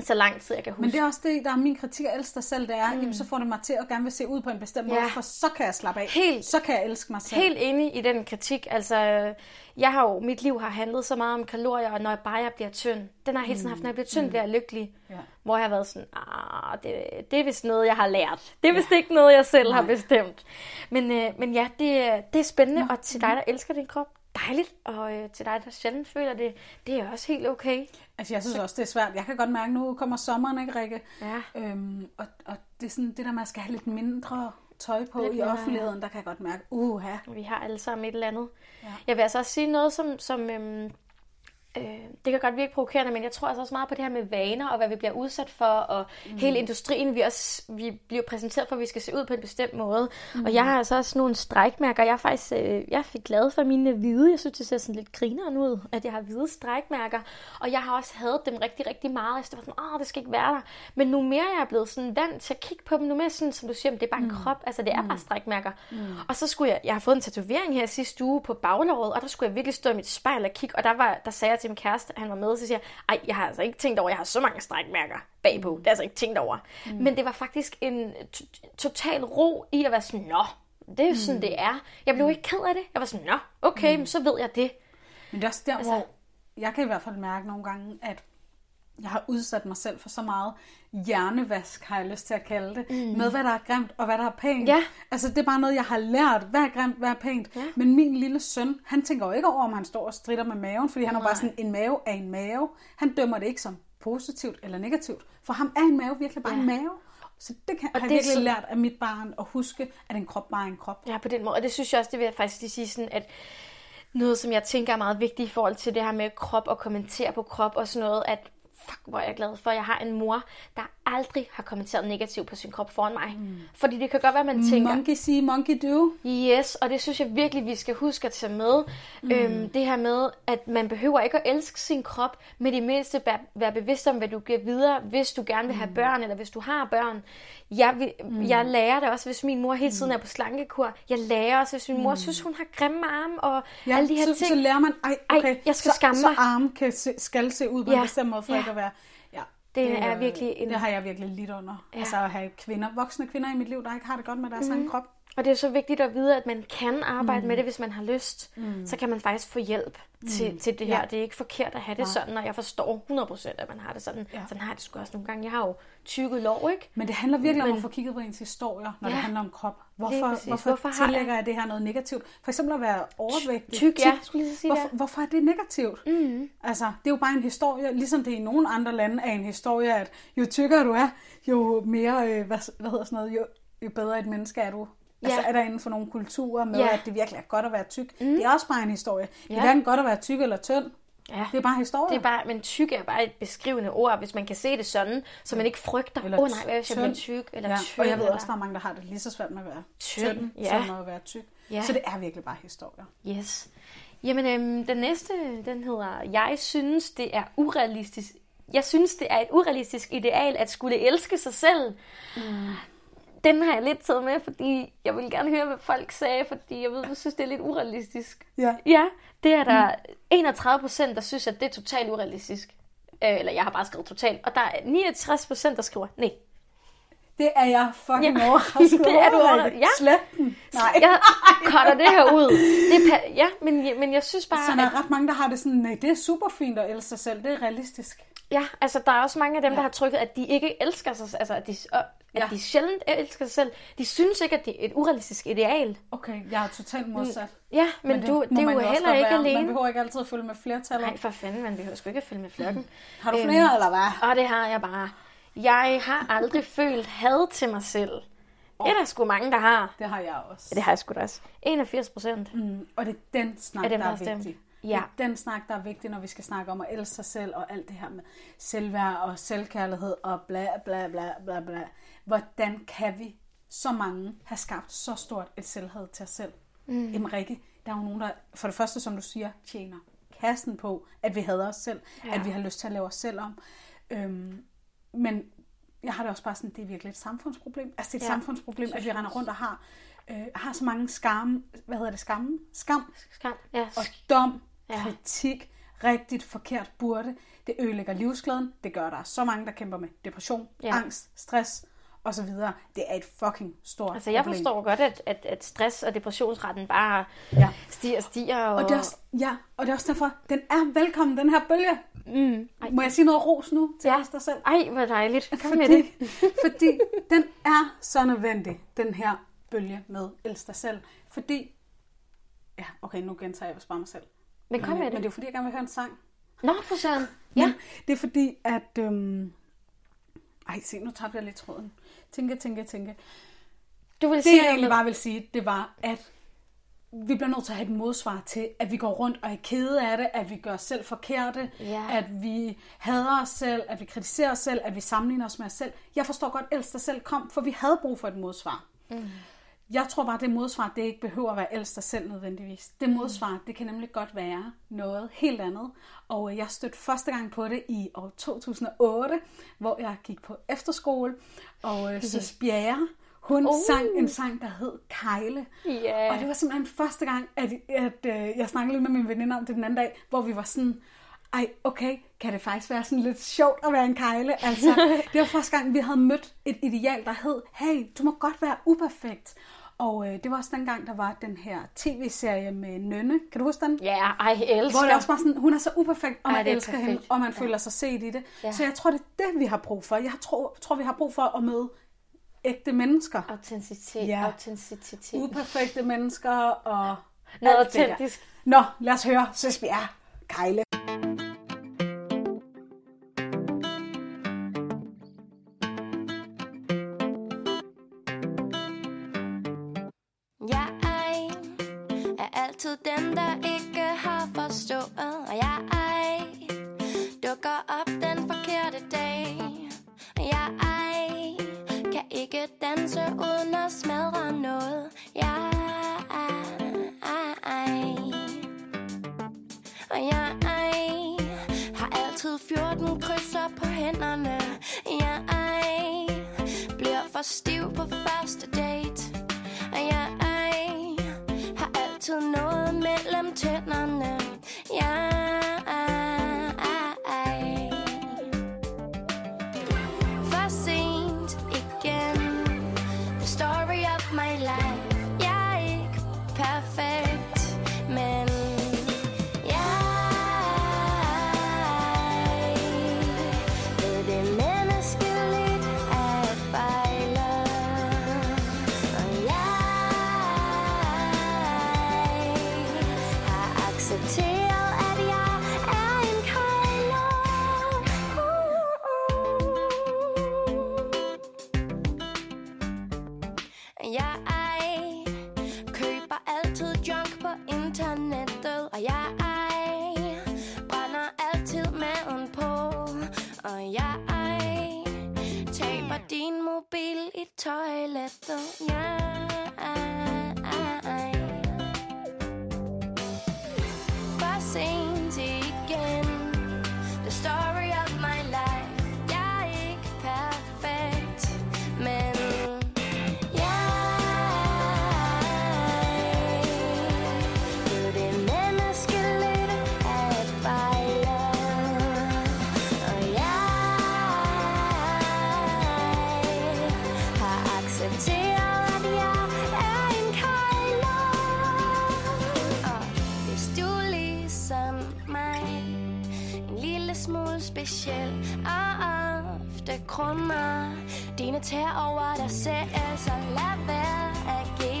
Så lang tid, jeg kan huske. Men det er også det, der er min kritik af elske dig selv, det er, mm. jamen, så får det mig til at gerne vil se ud på en bestemt måde, Ja. for så kan jeg slappe af. Helt- Så kan jeg elske mig selv. Helt enig i den kritik. Altså, jeg har jo, mit liv har handlet så meget om kalorier, og når jeg bare jeg bliver tynd. Den har jeg hele tiden haft, når jeg bliver tynd, bliver jeg lykkelig. Ja. Hvor jeg har været sådan, ah, det, det er vist noget, jeg har lært. Det er vist ikke noget, jeg selv har Nej. bestemt. Men, øh, men ja, det, det er spændende, og til dig, der elsker din krop, dejligt. Og øh, til dig, der sjældent føler det, det er også helt okay. Altså, jeg synes også, det er svært. Jeg kan godt mærke, nu kommer sommeren, ikke, Rikke? Ja. Øhm, og, og det er sådan det der jeg skal have lidt mindre tøj på Lidt i offentligheden, der kan jeg godt mærke, uha. Vi har alle sammen et eller andet. Ja. Jeg vil altså også sige noget, som, som øhm, øh, det kan godt virke provokerende, men jeg tror altså også meget på det her med vaner, og hvad vi bliver udsat for, og mm. hele industrien, vi, også, vi bliver præsenteret for, at vi skal se ud på en bestemt måde. Mm. Og jeg har altså også nogle strækmærker. Jeg er faktisk øh, jeg fik glad for mine hvide. Jeg synes, det ser sådan lidt grineren ud, at jeg har hvide strækmærker. Og jeg har også haft dem rigtig, rigtig meget. Det var sådan, åh, det skal ikke være der. Men nu mere jeg er blevet sådan vant til at kigge på dem, nu mere sådan, som du siger, det er bare en mm. krop. Altså, det er mm. bare strækmærker. Mm. Og så skulle jeg, jeg har fået en tatovering her sidste uge på baglåret, og der skulle jeg virkelig stå i mit spejl og kigge. Og der, var, der sagde jeg til min kæreste, han var med, så siger jeg, ej, jeg har altså ikke tænkt over, jeg har så mange strækmærker bagpå. Det er altså ikke tænkt over. Mm. Men det var faktisk en total ro i at være sådan, nå, det er jo mm. sådan, det er. Jeg blev ikke ked af det. Jeg var sådan, nå, okay, mm. så ved jeg det. Men det er også der, altså, hvor jeg kan i hvert fald mærke nogle gange, at jeg har udsat mig selv for så meget hjernevask, har jeg lyst til at kalde det, mm. med hvad der er grimt og hvad der er pænt. Ja. Altså det er bare noget, jeg har lært, hvad er grimt, hvad er pænt. Ja. Men min lille søn, han tænker jo ikke over, om han står og strider med maven, fordi han Nej. er bare sådan, en mave er en mave. Han dømmer det ikke som positivt eller negativt. For ham er en mave virkelig bare ja. en mave. Så det kan, og har jeg virkelig så... lært af mit barn at huske, at en krop bare er en krop. Ja, på den måde. Og det synes jeg også, det vil jeg faktisk sige sådan, at noget, som jeg tænker er meget vigtigt i forhold til det her med krop og kommentere på krop og sådan noget, at fuck, hvor er jeg glad for, at jeg har en mor, der aldrig har kommenteret negativt på sin krop foran mig. Mm. Fordi det kan godt være, at man tænker... Monkey see, monkey do. Yes, og det synes jeg virkelig, vi skal huske at tage med. Mm. Øhm, det her med, at man behøver ikke at elske sin krop, men i mindste være bevidst om, hvad du giver videre, hvis du gerne vil have mm. børn, eller hvis du har børn. Jeg, vil, mm. jeg lærer det også, hvis min mor hele tiden mm. er på slankekur. Jeg lærer også, hvis min mor mm. synes, hun har grimme arme og ja, alle de her så, ting. så lærer man, ej, okay, ej jeg skal så, skamme så mig. arme kan se, skal se ud på ja. en bestemt måde, for ja. ikke at være... Ja, det, det er virkelig en... Det har jeg virkelig lidt under. Ja. Altså at have kvinder, voksne kvinder i mit liv, der ikke har det godt med deres mm. egen krop. Og det er så vigtigt at vide, at man kan arbejde mm. med det, hvis man har lyst. Mm. Så kan man faktisk få hjælp mm. til, til det her. Ja. Det er ikke forkert at have det Nej. sådan, og jeg forstår 100% at man har det sådan. Ja. Sådan har jeg det sgu også nogle gange. Jeg har jo tykket lov, ikke? Men det handler virkelig Men... om at få kigget på ens historier, når ja. det handler om krop. Hvorfor, hvorfor, hvorfor tillægger jeg det her noget negativt? For eksempel at være overvægtig. Tyk, ja. Skulle jeg sige hvorfor, hvorfor er det negativt? Mm. Altså, det er jo bare en historie, ligesom det i nogle andre lande er en historie, at jo tykkere du er, jo mere, øh, hvad, hvad hedder sådan noget, jo, jo bedre et menneske er du. Ja. Altså er der inden for nogle kulturer med, ja. at det virkelig er godt at være tyk. Mm. Det er også bare en historie. Ja. Det er hverken godt at være tyk eller tynd. Ja. Det er bare historie. Det er bare, men tyk er bare et beskrivende ord, hvis man kan se det sådan, så man ikke frygter, åh oh, nej, hvad hvis jeg bliver tyk, eller ja. tyk. Og jeg ved også, der er mange, der har det lige så svært med at være tynd, ja. som at være tyk. Ja. Så det er virkelig bare historie. Yes. Jamen, øhm, den næste, den hedder, jeg synes, det er urealistisk. Jeg synes, det er et urealistisk ideal at skulle elske sig selv. Mm den har jeg lidt taget med, fordi jeg vil gerne høre, hvad folk sagde, fordi jeg ved, du synes, det er lidt urealistisk. Ja. Ja, det er der mm. 31 procent, der synes, at det er totalt urealistisk. Øh, eller jeg har bare skrevet totalt. Og der er 69 procent, der skriver, nej. Det er jeg fucking ja. *laughs* overrasket det er du over. Ja. Slet den. Nej. Jeg cutter det her ud. Det er, ja, men, men jeg synes bare... Så der er ret mange, der har det sådan, nej, det er super fint at elske sig selv. Det er realistisk. Ja, altså der er også mange af dem, ja. der har trykket, at de ikke elsker sig, altså at de, at ja. de sjældent elsker sig selv. De synes ikke, at det er et urealistisk ideal. Okay, jeg er totalt modsat. Ja, men, men det, du, det er jo heller ikke være. alene. Man behøver ikke altid at følge med flertal. Nej, for fanden, man behøver sgu ikke at følge med flokken. *laughs* Har du flere, øhm, eller hvad? Og det har jeg bare. Jeg har aldrig følt had til mig selv. Oh. Det er der sgu mange, der har. Det har jeg også. Ja, det har jeg sgu da også. 81 procent. Mm, og det er den snak, er dem, der, er vigtig. Ja. Det er den snak, der er vigtig, når vi skal snakke om at elske sig selv, og alt det her med selvværd og selvkærlighed og bla bla bla bla bla. Hvordan kan vi så mange have skabt så stort et selvhed til os selv? Mm. Jamen Rikke, der er jo nogen, der for det første, som du siger, tjener kassen på, at vi hader os selv, ja. at vi har lyst til at lave os selv om. Øhm, men jeg har det også bare sådan, det er virkelig et samfundsproblem. Altså det er et ja. samfundsproblem, at vi render rundt og har, øh, har så mange skam, hvad hedder det, skam? Skam. Skam, ja. Og dom, ja. kritik, rigtigt, forkert, burde. Det ødelægger livsglæden. Det gør, der er så mange, der kæmper med depression, ja. angst, stress og så videre. Det er et fucking stort Altså jeg problem. forstår godt, at, at, at stress og depressionsretten bare ja. stiger og stiger. Og... Og det er også, ja, og det er også derfor, den er velkommen, den her bølge. Mm. Må jeg sige noget ros nu til ja. os dig selv? Ej, hvor dejligt. Kom fordi, med det. *laughs* fordi den er så nødvendig, den her bølge med elsk dig selv. Fordi, ja, okay, nu gentager jeg bare mig selv. Men kom men, med det. Men det er fordi, jeg gerne vil høre en sang. Nå, for søren. Ja. Men det er fordi, at... Øhm... Ej, se, nu tabte jeg lidt tråden. Tænke, tænke, tænke. Du vil det, sige jeg egentlig bare vil sige, det var, at vi bliver nødt til at have et modsvar til, at vi går rundt og er kede af det, at vi gør os selv forkerte, Ja. at vi hader os selv, at vi kritiserer os selv, at vi sammenligner os med os selv. Jeg forstår godt, at Elst dig selv kom, for vi havde brug for et modsvar. Mm. Jeg tror bare, det modsvar, det ikke behøver at være Elst dig selv nødvendigvis. Det modsvar, det kan nemlig godt være noget helt andet. Og øh, jeg stødte første gang på det i år 2008, hvor jeg gik på efterskole, og øh, så Bjerre, hun Uh. sang en sang, der hed Kejle. Ja. Og det var simpelthen første gang, at, at øh, jeg snakkede lidt med min veninde om det den anden dag, hvor vi var sådan, ej, okay, kan det faktisk være sådan lidt sjovt at være en kejle? Altså, *laughs* det var første gang, vi havde mødt et ideal, der hed, hey, du må godt være uperfekt. Og øh, det var også dengang, der var den her tv-serie med Nynne. Kan du huske den? Ja, ej, jeg elsker. Hvor det også bare sådan, hun er så uperfekt, og Ej, man er elsker perfekt. hende, og man føler sig set i det. Ja. Så jeg tror, det er det, vi har brug for. Jeg tror, tror vi har brug for at møde ægte mennesker. Autenticitet, Ja. autenticitet. Uperfekte mennesker og Noget autentisk. Nå, lad os høre Søsbjerg Kejle. Ikke danse uden at smadre noget. Jeg og jeg har altid 14 krydser på hænderne. Jeg bliver for stiv på første date. Og jeg har altid noget mellem tænderne. Accepteret, at jeg er en kejler. Og hvis du ligesom mig En lille smule speciel Og ofte krummer Dine tæer over dig selv Så lad være at give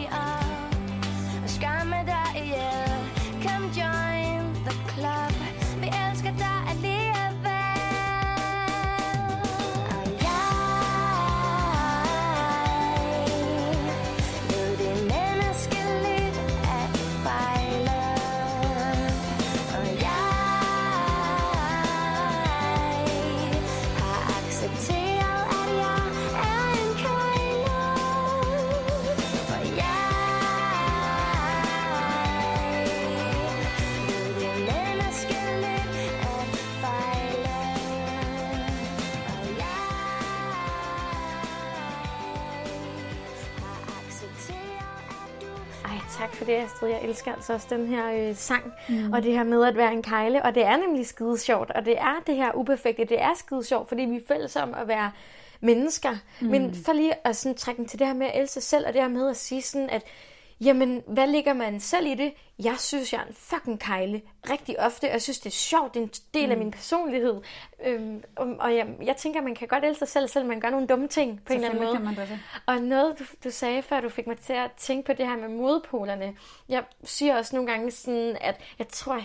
det, Astrid. Jeg elsker altså også den her øh, sang, mm. og det her med at være en kejle. Og det er nemlig skide sjovt, og det er det her uperfekte. Det er skide sjovt, fordi vi er fælles om at være mennesker. Mm. Men for lige at sådan, trække den til det her med at elske sig selv, og det her med at sige sådan, at jamen, hvad ligger man selv i det? Jeg synes, jeg er en fucking kejle rigtig ofte, og jeg synes, det er sjovt, det er en del mm. af min personlighed. Øhm, og og jeg, jeg tænker, man kan godt elske sig selv, selvom man gør nogle dumme ting på en eller anden måde. kan man det. Og noget, du, du sagde før, du fik mig til at tænke på det her med modpolerne. Jeg siger også nogle gange sådan, at jeg tror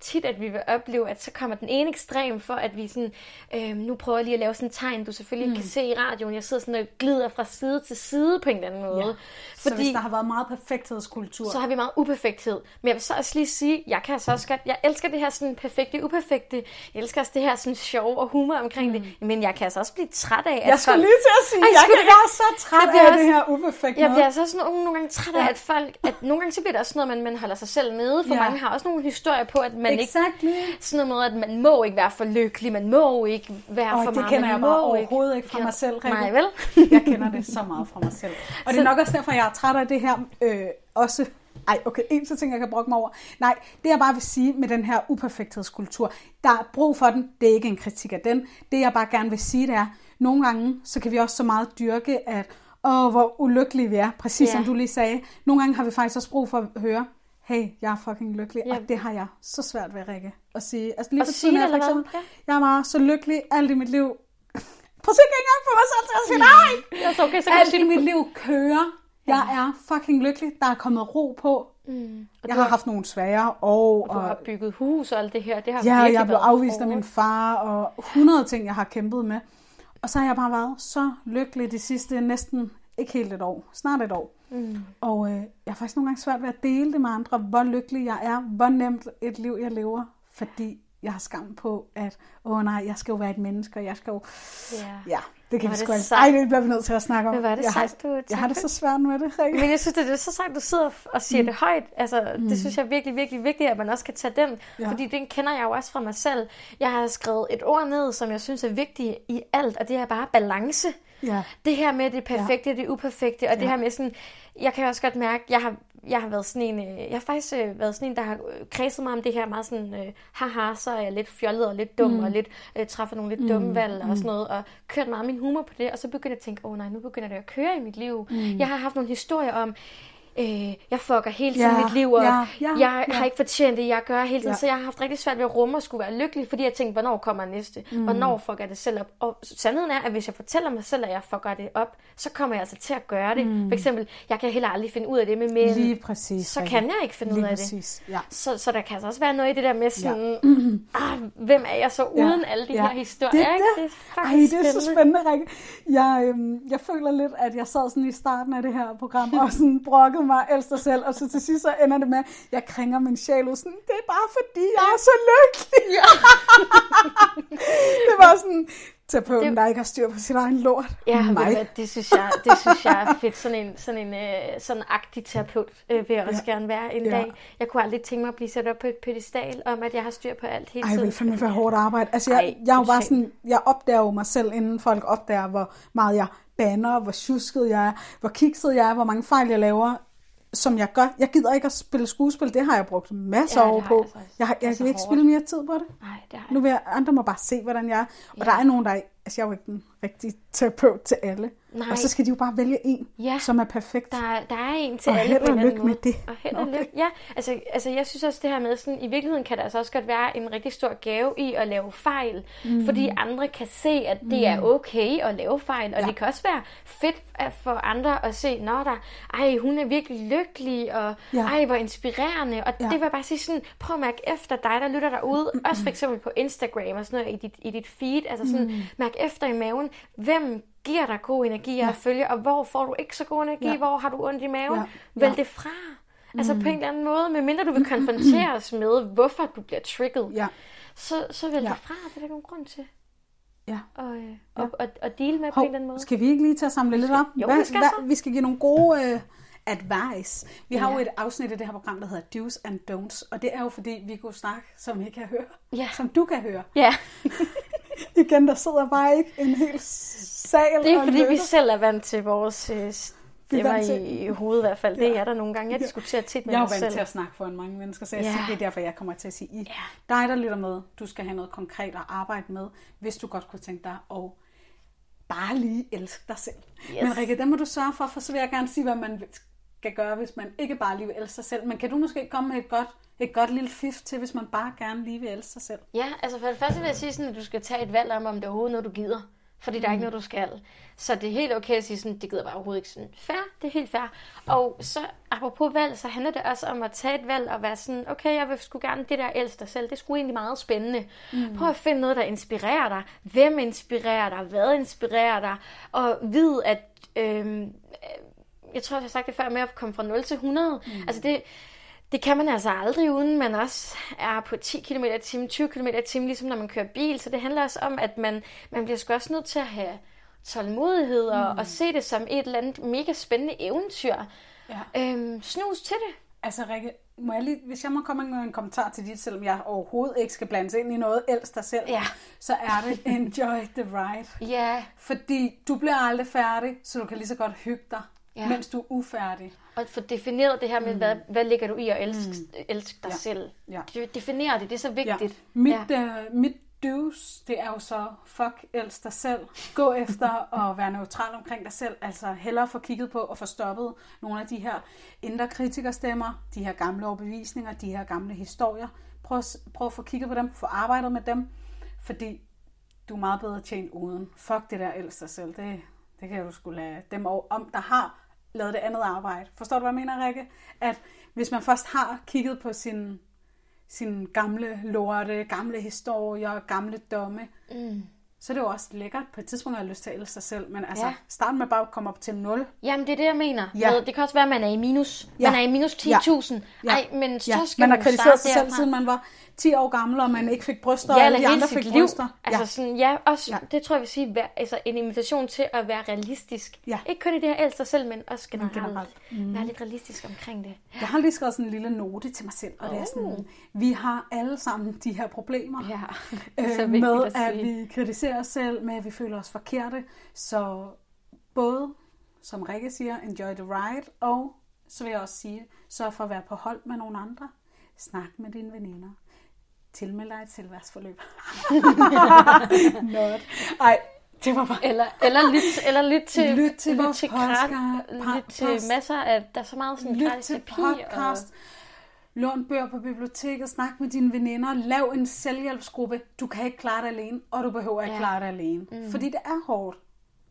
tit, at vi vil opleve, at så kommer den ene ekstrem for, at vi sådan, øh, nu prøver lige at lave sådan en tegn, du selvfølgelig mm. kan se i radioen. Jeg sidder sådan og glider fra side til side på en eller anden måde. Ja. Så hvis der har været meget perfekthedskultur, så har vi meget uperfekthed. Men jeg vil så også lige sige, jeg kan så også godt, jeg elsker det her sådan perfekte, uperfekte. Jeg elsker også det her sådan sjov og humor omkring mm. det. Men jeg kan altså også blive træt af, at Jeg skulle folk... lige til at sige, Ej, jeg kan være så træt af også- det her uperfekte Jeg bliver altså også nogle, nogle gange træt af, at folk... At nogle gange så bliver det også sådan noget, man, man holder sig selv nede. For Ja. mange har også nogle historier på, at man ikke... Exactly. Sådan noget med, at man må ikke være for lykkelig, man må ikke være Og for det meget, kender jeg bare overhovedet ikke fra mig selv, Rikke. Nej, vel? Jeg kender det så meget fra mig selv. Og det er *laughs* nok også derfor, jeg er træt af det her øh, også. Ej, okay, en så ting, jeg kan brokke mig over. Nej, det jeg bare vil sige med den her uperfekthedskultur, der er brug for den, det er ikke en kritik af den. Det jeg bare gerne vil sige, det er, nogle gange, så kan vi også så meget dyrke, at åh, hvor ulykkelige vi er, præcis Ja. som du lige sagde. Nogle gange har vi faktisk også brug for at høre, hey, jeg er fucking lykkelig, Ja. og det har jeg så svært ved, Rikke, at sige. Altså lige At for sige tiden det, jeg for jeg er bare så lykkelig alt i mit liv. Prøv at se, ikke engang få mig selv til at sige nej! Ja, så okay, så kan Alt sige i mit liv kører. Jeg er fucking lykkelig. Der er kommet ro på. Mm. Og Jeg du har haft nogle svære år. Du har Og, bygget hus og alt det her. Det har ja, jeg blev afvist af min far. Og 100 ting, jeg har kæmpet med. Og så har jeg bare været så lykkelig de sidste næsten, ikke helt et år, snart et år. Mm. Og øh, jeg har faktisk nogle gange svært ved at dele det med andre, hvor lykkelig jeg er, hvor nemt et liv jeg lever, fordi jeg har skam på, at åh nej, jeg skal jo være et menneske, og jeg skal jo... Ja. Ja, det kan vi sgu ikke. sejt. Ej, det bliver vi nødt til at snakke om. Men er det jeg, har, sejt, du jeg har det så svært med det, Rikke. Men jeg synes, det er så sejt, du sidder og siger mm. det højt. Altså, mm. Det synes jeg er virkelig, virkelig vigtigt, at man også kan tage den. Ja. Fordi den kender jeg jo også fra mig selv. Jeg har skrevet et ord ned, som jeg synes er vigtigt i alt, og det er bare balance. Ja. Det her med det perfekte, ja. det uperfekte, og ja. det her med sådan, jeg kan også godt mærke, jeg har, jeg har været sådan en, øh, jeg har faktisk øh, været sådan en, der har øh, kredset mig om det her meget sådan, øh, haha, så er jeg lidt fjollet og lidt dum, mm. og lidt øh, træffer nogle lidt dumme valg og sådan noget, og kørt meget min humor på det, og så begyndte jeg at tænke, åh oh, nej, nu begynder det at køre i mit liv. Mm. Jeg har haft nogle historier om, øh, jeg fucker hele tiden Ja, mit liv, og ja, ja, jeg ja. har ikke fortjent det, jeg gør hele tiden. Ja. Så jeg har haft rigtig svært ved at rumme og skulle være lykkelig, fordi jeg tænkte, hvornår kommer næste? Mm. Hvornår fucker jeg det selv op? Og sandheden er, at hvis jeg fortæller mig selv, at jeg fucker det op, så kommer jeg altså til at gøre det. Mm. For eksempel, jeg kan heller aldrig finde ud af det med mænd. Lige præcis. Så kan jeg ikke finde Lige ud af det. præcis, ja. Så, så der kan altså også være noget i det der med sådan, ja. ah, hvem er jeg så uden alle de her historier? Det, ikke? det, det er Ej, det er så spændende, Rikke. Jeg, øhm, jeg føler lidt, at jeg sad sådan i starten af det her program og sådan brokkede mig elsker selv, og så til sidst så ender det med, jeg kringer min sjæl ud sådan, det er bare fordi, jeg er så lykkelig. Ja. *laughs* det var sådan, terapeuten, Det- der ikke har styr på sin egen lort. Ja, ved mig. hvad, det synes jeg, det synes jeg er fedt. Sådan en, sådan en øh, sådan agtig terapeut øh, vil jeg også Ja. gerne være en Ja. dag. Jeg kunne aldrig tænke mig at blive sat op på et pedestal om, at jeg har styr på alt hele Ej, tiden. det vil fandme være hårdt arbejde. Altså, jeg, Ej, jeg, er jo bare sådan, jeg opdager jo mig selv, inden folk opdager, hvor meget jeg banner, hvor tjusket jeg er, hvor kikset jeg er, hvor mange fejl jeg laver, som jeg gør. Jeg gider ikke at spille skuespil, det har jeg brugt masser Ja, har på. jeg. Jeg, har, jeg vil ikke spille mere tid på det. Nej, det har Nu vil jeg, andre må bare se, hvordan jeg er. Og der er nogen, der er, altså jeg er jo ikke den rigtige terapeut til alle. Nej. Og så skal de jo bare vælge en, Ja. som er perfekt. Der, er- der er en til Og alle på en lykke med det. Og held og Okay. lykke. Ja, altså, altså jeg synes også det her med, sådan, i virkeligheden kan der altså også godt være en rigtig stor gave i at lave fejl. Mm. Fordi andre kan se, at det er okay at lave fejl. Og Ja. det kan også være fedt for andre at se, når der, ej, hun er virkelig lykkelig, og Ja. ej, hvor inspirerende. Og Ja. det vil jeg bare sige sådan, prøv at mærke efter dig, der lytter derude. *clears throat* Også for eksempel på Instagram og sådan noget, i dit, i dit feed. Altså sådan, mm. mærk efter i maven, hvem giver dig god energi ja. at følge, og hvor får du ikke så god energi, Ja. hvor har du ondt i maven, Ja. vælg Ja. det fra. Altså på en eller anden måde, medmindre du vil konfronteres med, hvorfor du bliver trigget, Ja. så, så vælg Ja. det fra, det er der nogen grund til. Ja. Og, øh, og, og, og deal med på en eller anden måde. skal vi ikke lige til at samle lidt op? Jo, hvad, vi skal hvad, så. vi skal give nogle gode øh, advice. Vi har Ja. jo et afsnit af det her program, der hedder Do's and Don'ts, og det er jo fordi, vi kunne snakke, som I kan høre. Ja. Som du kan høre. Ja, *laughs* Igen, der sidder bare ikke en hel sal det er fordi, vi selv er vant til vores øh, stemmer i, i hovedet i hvert fald. Det Ja. er der nogle gange. Jeg diskuterer tit med Jeg er jo mig vant selv. til at snakke foran mange mennesker, så jeg Ja. siger, det er derfor, jeg kommer til at sige, I, Ja. dig der lytter med, du skal have noget konkret at arbejde med, hvis du godt kunne tænke dig at bare lige elske dig selv. Yes. Men Rikke, den må du sørge for, for så vil jeg gerne sige, hvad man skal gøre, hvis man ikke bare lige vil elske sig selv. Men kan du måske komme med et godt, et godt lille fif til, hvis man bare gerne lige vil elske sig selv? Ja, altså for det første vil jeg sige sådan, at du skal tage et valg om, om det er overhovedet noget, du gider. Fordi der er ikke noget, du skal. Så det er helt okay at sige sådan, det gider bare overhovedet ikke sådan. Fair, det er helt fair. Og så apropos valg, så handler det også om at tage et valg og være sådan, okay, jeg vil sgu gerne det der elske dig selv. Det sgu egentlig meget spændende. Mm. Prøv at finde noget, der inspirerer dig. Hvem inspirerer dig? Hvad inspirerer dig? Og vid, at... Øhm, jeg tror, jeg har sagt det før med at komme fra 0 til 100. Mm. Altså det, det kan man altså aldrig, uden man også er på 10 km i timen, 20 km i timen, ligesom når man kører bil. Så det handler også om, at man, man bliver sgu også nødt til at have tålmodighed og, mm. og se det som et eller andet mega spændende eventyr. Ja. Øhm, snus til det. Altså Rikke, må jeg lige, hvis jeg må komme med en kommentar til dit, selvom jeg overhovedet ikke skal blandes ind i noget ellers dig selv, ja. så er det enjoy the ride. Ja. Fordi du bliver aldrig færdig, så du kan lige så godt hygge dig ja. mens du er ufærdig. Og få defineret det her med, mm. hvad, hvad ligger du i at elske, mm. elske dig ja. selv. Ja. Definere det, det er så vigtigt. Ja. Mit, ja. uh, mit do's, det er jo så, fuck, elsk dig selv. Gå efter *laughs* at være neutral omkring dig selv. Altså hellere få kigget på og få stoppet nogle af de her indre kritikerstemmer, de her gamle overbevisninger, de her gamle historier. Prøv, prøv at få kigget på dem, få arbejdet med dem, fordi du er meget bedre tjent uden. Fuck det der elsk dig selv. Det, det kan du skulle lade dem om, der har lavet det andet arbejde. Forstår du, hvad jeg mener, Rikke? At hvis man først har kigget på sin, sin gamle lorte, gamle historier, gamle domme, mm så er det jo også lækkert på et tidspunkt at have lyst til at elske sig selv. Men altså, ja. start med bare at komme op til 0. Jamen, det er det, jeg mener. Ja. det kan også være, at man er i minus. Ja. Man er i minus 10.000. Ja. Ja. Ej, men så ja. skal man har kritiseret sig selv, siden man var 10 år gammel, og man ikke fik bryster, ja, og alle de andre fik liv. bryster. Altså sådan, ja, også, ja. det tror jeg vil sige, vær, altså en invitation til at være realistisk. Ja. Ikke kun i det her elske sig selv, men også generelt. generelt. Mm. Være lidt realistisk omkring det. Ja. Jeg har lige skrevet sådan en lille note til mig selv, og oh. det er sådan, vi har alle sammen de her problemer ja. *laughs* øh, med, at, at vi kritiserer os selv, med at vi føler os forkerte. Så både, som Rikke siger, enjoy the ride, og så vil jeg også sige, sørg for at være på hold med nogle andre. Snak med dine veninder tilmelde dig et selvværdsforløb. *laughs* Not. Ej, det var bare... Eller, eller, lyt, eller lyt til, lyt til, lyt til, podcast, lyt til masser af... Der er så meget sådan lyt til podcast. Og... Lån bøger på biblioteket, snak med dine veninder, lav en selvhjælpsgruppe. Du kan ikke klare det alene, og du behøver ikke ja. klare det alene. Mm. Fordi det er hårdt.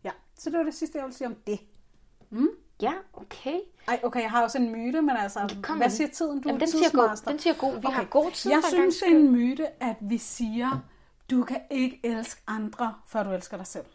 Ja, så det var det sidste, jeg ville sige om det. Mm? Ja, okay. Ej, okay, jeg har også en myte, men altså, Kom hvad siger tiden? Du Jamen, den siger god. Den siger god. Vi okay. har god tid. Jeg synes, det er en myte, at vi siger, du kan ikke elske andre, før du elsker dig selv.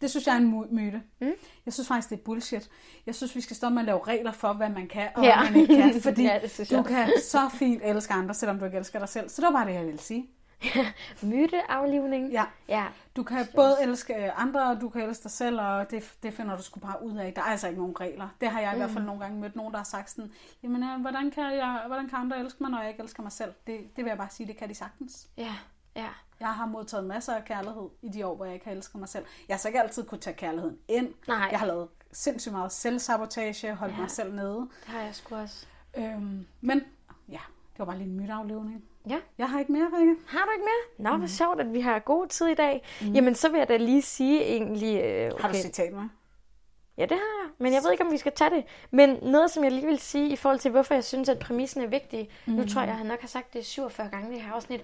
Det synes jeg er en myte. Mm. Jeg synes faktisk, det er bullshit. Jeg synes, vi skal stoppe med at lave regler for, hvad man kan og ja. hvad man ikke kan. *laughs* Fordi ja, du kan så fint elske andre, selvom du ikke elsker dig selv. Så det var bare det, jeg ville sige. *laughs* Myteaflivning. Ja. ja. Du kan både elske andre, og du kan elske dig selv, og det, det finder du sgu bare ud af. Der er altså ikke nogen regler. Det har jeg i hvert fald mm. nogle gange mødt nogen, der har sagt sådan, jamen, øh, hvordan kan, jeg, hvordan kan andre elske mig, når jeg ikke elsker mig selv? Det, det vil jeg bare sige, det kan de sagtens. Ja, ja. Jeg har modtaget masser af kærlighed i de år, hvor jeg ikke har elsket mig selv. Jeg har så ikke altid kunne tage kærligheden ind. Nej. Jeg har lavet sindssygt meget selvsabotage, holdt ja. mig selv nede. Det har jeg sgu også. Øhm, men ja, det var bare lige en mytaflevning. Ja. Jeg har ikke mere, Rikke. Har du ikke mere? Nå, hvor mm. sjovt, at vi har god tid i dag. Mm. Jamen, så vil jeg da lige sige egentlig... Øh, okay. Har du citat med? Ja, det har jeg. Men jeg ved ikke, om vi skal tage det. Men noget, som jeg lige vil sige i forhold til, hvorfor jeg synes, at præmissen er vigtig. Mm. Nu tror jeg, jeg nok har sagt det 47 gange i det her afsnit.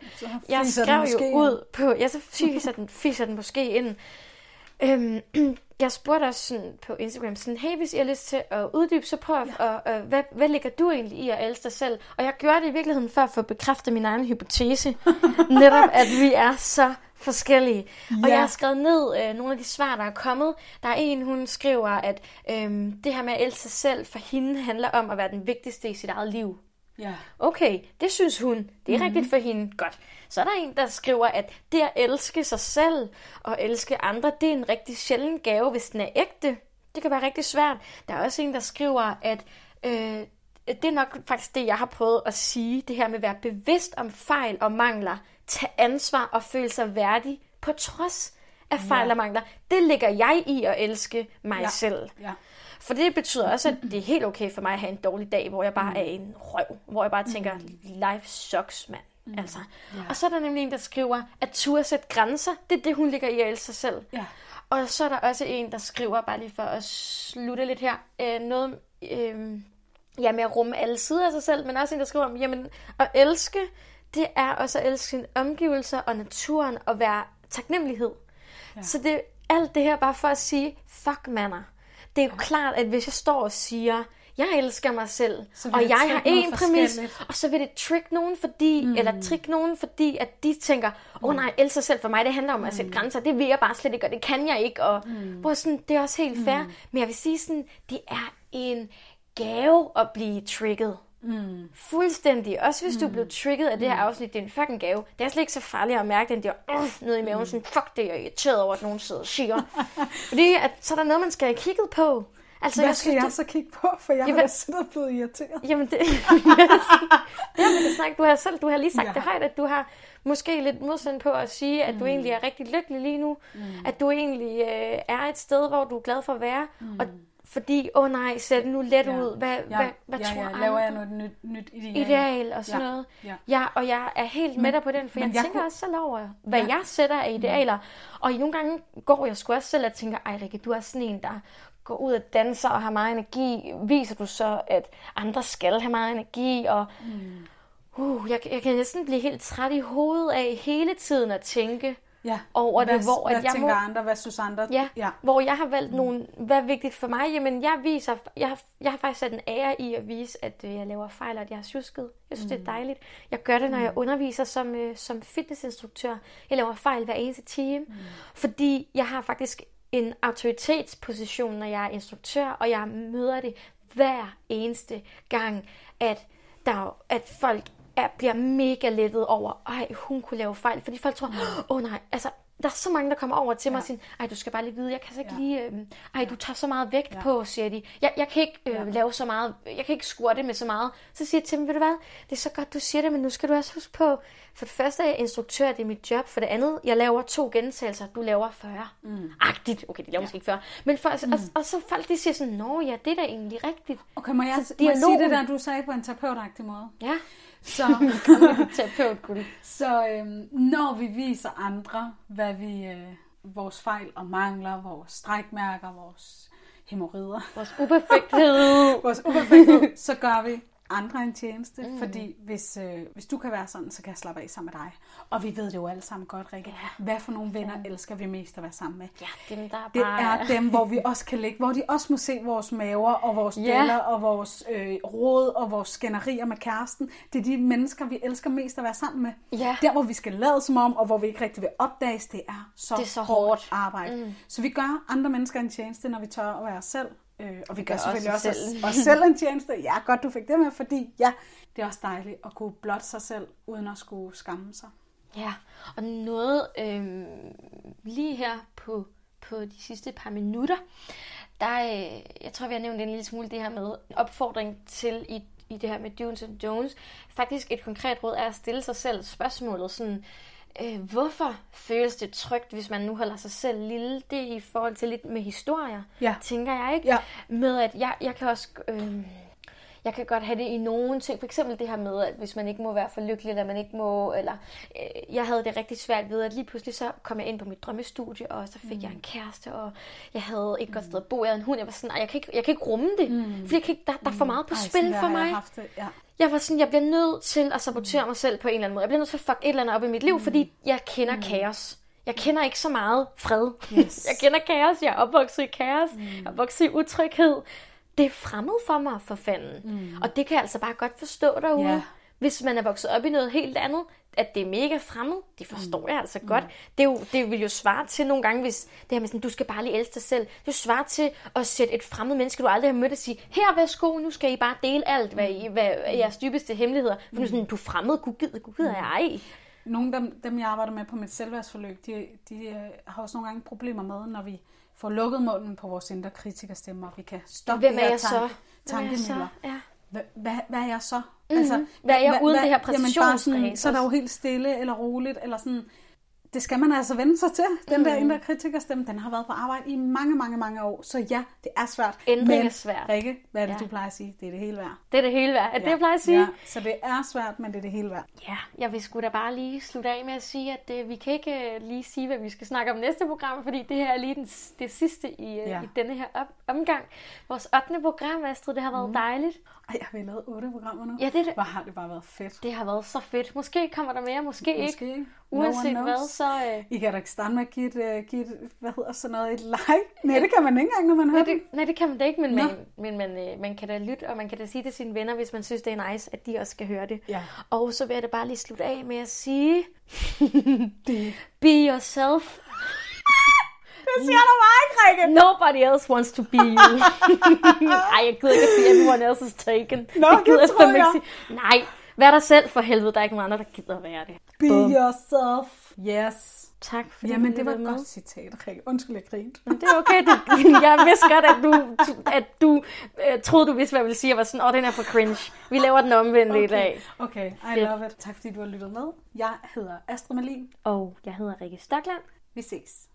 Jeg skrev jo ud på... Ja, så fiser den, fiser den måske ind. Øhm, *clears throat* jeg spurgte også sådan på Instagram, sådan, hey, hvis I har lyst til at uddybe, så prøv ja. at, og, hvad, hvad ligger du egentlig i at elske dig selv? Og jeg gjorde det i virkeligheden for at få bekræftet min egen hypotese. *laughs* Netop, at vi er så forskellige. Ja. Og jeg har skrevet ned øh, nogle af de svar, der er kommet. Der er en, hun skriver, at øh, det her med at elske sig selv for hende handler om at være den vigtigste i sit eget liv. Ja. Okay, det synes hun. Det er mm-hmm. rigtigt for hende. Godt. Så er der en, der skriver, at det at elske sig selv og elske andre, det er en rigtig sjælden gave, hvis den er ægte. Det kan være rigtig svært. Der er også en, der skriver, at øh, det er nok faktisk det, jeg har prøvet at sige. Det her med at være bevidst om fejl og mangler. Tage ansvar og føle sig værdig på trods af fejl ja. og mangler. Det ligger jeg i at elske mig ja. selv. Ja. For det betyder også, at det er helt okay for mig at have en dårlig dag, hvor jeg bare mm. er en røv. Hvor jeg bare tænker, life sucks, mand. Mm. Altså. Yeah. Og så er der nemlig en, der skriver, at turde sætte grænser, det er det, hun ligger i at elske sig selv. Yeah. Og så er der også en, der skriver, bare lige for at slutte lidt her, øh, noget, øh, ja, med at rumme alle sider af sig selv, men også en, der skriver om, jamen, at elske, det er også at elske sine omgivelser og naturen og være taknemmelighed. Ja. Så det alt det her bare for at sige, fuck mander. Det er jo ja. klart, at hvis jeg står og siger, jeg elsker mig selv, og jeg har en præmis, og så vil det trick nogen, fordi, mm. eller trick nogen, fordi at de tænker, åh oh, nej, elsker selv for mig, det handler om at sætte mm. grænser, det vil jeg bare slet ikke, og det kan jeg ikke, og mm. hvor sådan, det er også helt fair, mm. men jeg vil sige sådan, det er en gave at blive trigget. Mm. Fuldstændig. Også hvis mm. du blev trigget af det her mm. afsnit, det er en fucking gave. Det er slet ikke så farligt at mærke den der uh, nede i maven, mm. sådan, fuck det, jeg er irriteret over, at nogen sidder og siger. *laughs* Fordi at, så er der noget, man skal have kigget på. Altså, Hvad jeg skal jeg, jeg så kigge på, for jeg jamen, har siddet blevet irriteret? Jamen, det, *laughs* *laughs* det har vi snakket. Du har selv, du har lige sagt ja. det højt, at du har måske lidt modstand på at sige, at mm. du egentlig er rigtig lykkelig lige nu. Mm. At du egentlig øh, er et sted, hvor du er glad for at være. Mm. Og fordi, åh oh nej, ser det nu let ja. ud. Hvad, ja. hvad, hvad ja, tror ja. Laver jeg noget nyt, nyt ideal? Ideal og sådan ja. noget. Ja. ja, og jeg er helt med dig på den, for jeg, jeg tænker kunne... også selv over, hvad ja. jeg sætter af idealer. Mm. Og i nogle gange går jeg sgu også selv og tænker, ej Rikke, du er sådan en, der går ud og danser og har meget energi. Viser du så, at andre skal have meget energi? Og mm. uh, jeg, jeg kan næsten blive helt træt i hovedet af hele tiden at tænke, ja. over hvad, det, hvor hvad at jeg tænker må, andre, hvad synes andre? Ja, ja, hvor jeg har valgt mm. nogle, hvad er vigtigt for mig? Jamen, jeg viser, jeg har, jeg har faktisk sat en ære i at vise, at øh, jeg laver fejl, og at jeg har tjusket. Jeg synes, mm. det er mm. dejligt. Jeg gør det, når mm. jeg underviser som, øh, som fitnessinstruktør. Jeg laver fejl hver eneste time, mm. fordi jeg har faktisk en autoritetsposition, når jeg er instruktør, og jeg møder det hver eneste gang, at, der, at folk er, bliver mega lettet over, ej, hun kunne lave fejl, fordi folk tror, åh oh, nej, altså, der er så mange, der kommer over til mig ja. og siger, ej, du skal bare lige vide, jeg kan så ikke ja. lige, øh, ej, du tager så meget vægt ja. på, siger de. Jeg, jeg kan ikke øh, ja. lave så meget, jeg kan ikke squatte med så meget. Så siger jeg til dem, ved du hvad, det er så godt, du siger det, men nu skal du også huske på, for det første er jeg instruktør, det er mit job. For det andet, jeg laver to gentagelser, du laver 40. Mm. Agtigt. Okay, de laver ja. måske ikke 40. Men for, mm. og, og, så folk de siger sådan, nå ja, det er da egentlig rigtigt. Okay, må jeg, så, må jeg sige det der, du sagde på en terapeutagtig måde? Ja. Så, *laughs* terapeutguld. så øhm, når vi viser andre, hvad vi, øh, vores fejl og mangler, vores strækmærker, vores hemorrider. Vores uperfekthed. *laughs* vores uperfekthed, så gør vi andre en tjeneste, mm. fordi hvis, øh, hvis du kan være sådan, så kan jeg slappe af sammen med dig. Og vi ved det jo alle sammen godt, Rikke. Ja. Hvad for nogle venner ja. elsker vi mest at være sammen med? Ja, dem, der er det bare... er dem, hvor vi også kan ligge, hvor de også må se vores maver, og vores ja. deller, og vores øh, råd, og vores skænderier med kæresten. Det er de mennesker, vi elsker mest at være sammen med. Ja. Der, hvor vi skal lade som om, og hvor vi ikke rigtig vil opdages, det er så, det er så hårdt, hårdt arbejde. Mm. Så vi gør andre mennesker en tjeneste, når vi tør at være os selv. Øh, og vi gør, gør selvfølgelig også, også os, os selv en tjeneste. Ja, godt du fik det med, fordi ja, det er også dejligt at kunne blotte sig selv, uden at skulle skamme sig. Ja, og noget øh, lige her på, på de sidste par minutter, der, øh, jeg tror, vi har nævnt en lille smule det her med opfordring til i, i det her med do's and don'ts. Faktisk et konkret råd er at stille sig selv spørgsmålet sådan, øh, hvorfor føles det trygt, hvis man nu holder sig selv lille? Det er i forhold til lidt med historier, ja. tænker jeg ikke. Ja. Med at jeg, jeg kan også... Øh, jeg kan godt have det i nogle ting. For eksempel det her med, at hvis man ikke må være for lykkelig, eller man ikke må... Eller, øh, jeg havde det rigtig svært ved, at lige pludselig så kom jeg ind på mit drømmestudie, og så fik mm. jeg en kæreste, og jeg havde et mm. godt sted at bo. Jeg havde en hund. Jeg var sådan, jeg kan ikke, jeg kan ikke rumme det. Mm. For jeg kan ikke, der, der er for meget på Ej, spil for mig. Haft det. Ja. Jeg var sådan, jeg bliver nødt til at sabotere mig selv på en eller anden måde. Jeg bliver nødt til at fuck et eller andet op i mit liv, mm. fordi jeg kender mm. kaos. Jeg kender ikke så meget fred. Yes. *laughs* jeg kender kaos. Jeg er opvokset i kaos. Mm. Jeg er opvokset i utryghed det er fremmed for mig, for fanden. Mm. Og det kan jeg altså bare godt forstå derude. Yeah. Hvis man er vokset op i noget helt andet, at det er mega fremmed, det forstår mm. jeg altså mm. godt. Det, er jo, det vil jo svare til nogle gange, hvis det her med sådan, du skal bare lige elske dig selv. Det svarer til at sætte et fremmed menneske, du aldrig har mødt, og sige, her værsgo, nu skal I bare dele alt, hvad, I, hvad er jeres dybeste hemmeligheder. For nu sådan, du er fremmed, gud gider, gud gider jeg ej. Nogle af dem, dem, jeg arbejder med på mit selvværdsforløb, de, de øh, har også nogle gange problemer med, når vi får lukket munden på vores indre kritikerstemmer. Vi kan stoppe Hvem det her tanke, tankemøller. Ja. Hvad, hvad, hvad er jeg så? Mm-hmm. Altså, hvad er jeg uden hvad, det her præcisionsræs? Så er der jo helt stille eller roligt, eller sådan, det skal man altså vende sig til. Den mm. der indre kritikerstemme, den har været på arbejde i mange, mange, mange år. Så ja, det er svært. Ændring er svært. Rikke, hvad er det, ja. du plejer at sige? Det er det hele værd. Det er det hele værd. Er det, ja. jeg plejer at sige? Ja. Så det er svært, men det er det hele værd. Ja, jeg vil sgu da bare lige slutte af med at sige, at uh, vi kan ikke uh, lige sige, hvad vi skal snakke om næste program, fordi det her er lige den, det sidste i, uh, ja. i denne her op, omgang. Vores 8. program, Astrid, det har været mm. dejligt. Ej, har vi lavet otte programmer nu? Ja, det det. Hvor har det bare været fedt. Det har været så fedt. Måske kommer der mere, måske, ikke. Måske ikke. Uanset no hvad, så... Øh, I kan da ikke starte med at give et, uh, give et, hvad hedder sådan noget, et like. Nej, det kan man ikke engang, når man hører nej, det. nej, det kan man da ikke, men, man, men man, øh, man kan da lytte, og man kan da sige til sine venner, hvis man synes, det er nice, at de også skal høre det. Ja. Og så vil jeg da bare lige slutte af med at sige, *laughs* Det, be yourself. Det siger du bare ikke, Rikke. Nobody else wants to be you. *laughs* Ej, jeg gider ikke at sige, everyone else is taken. Nå, det gider det tror ikke jeg. sige. Nej, vær dig selv for helvede. Der er ikke nogen andre, der gider at være det. Be Bum. yourself. Yes. Tak fordi Jamen, du det var et godt citat, Rikke. Undskyld, jeg grinte. Men det er okay. Du, *laughs* jeg vidste godt, at du, at du øh, troede, du vidste, hvad jeg ville sige. Jeg var sådan, åh, oh, den er for cringe. Vi laver den omvendte okay. i dag. Okay, I Fedt. love it. Tak fordi du har lyttet med. Jeg hedder Astrid Malin. Og jeg hedder Rikke Stokland. Vi ses.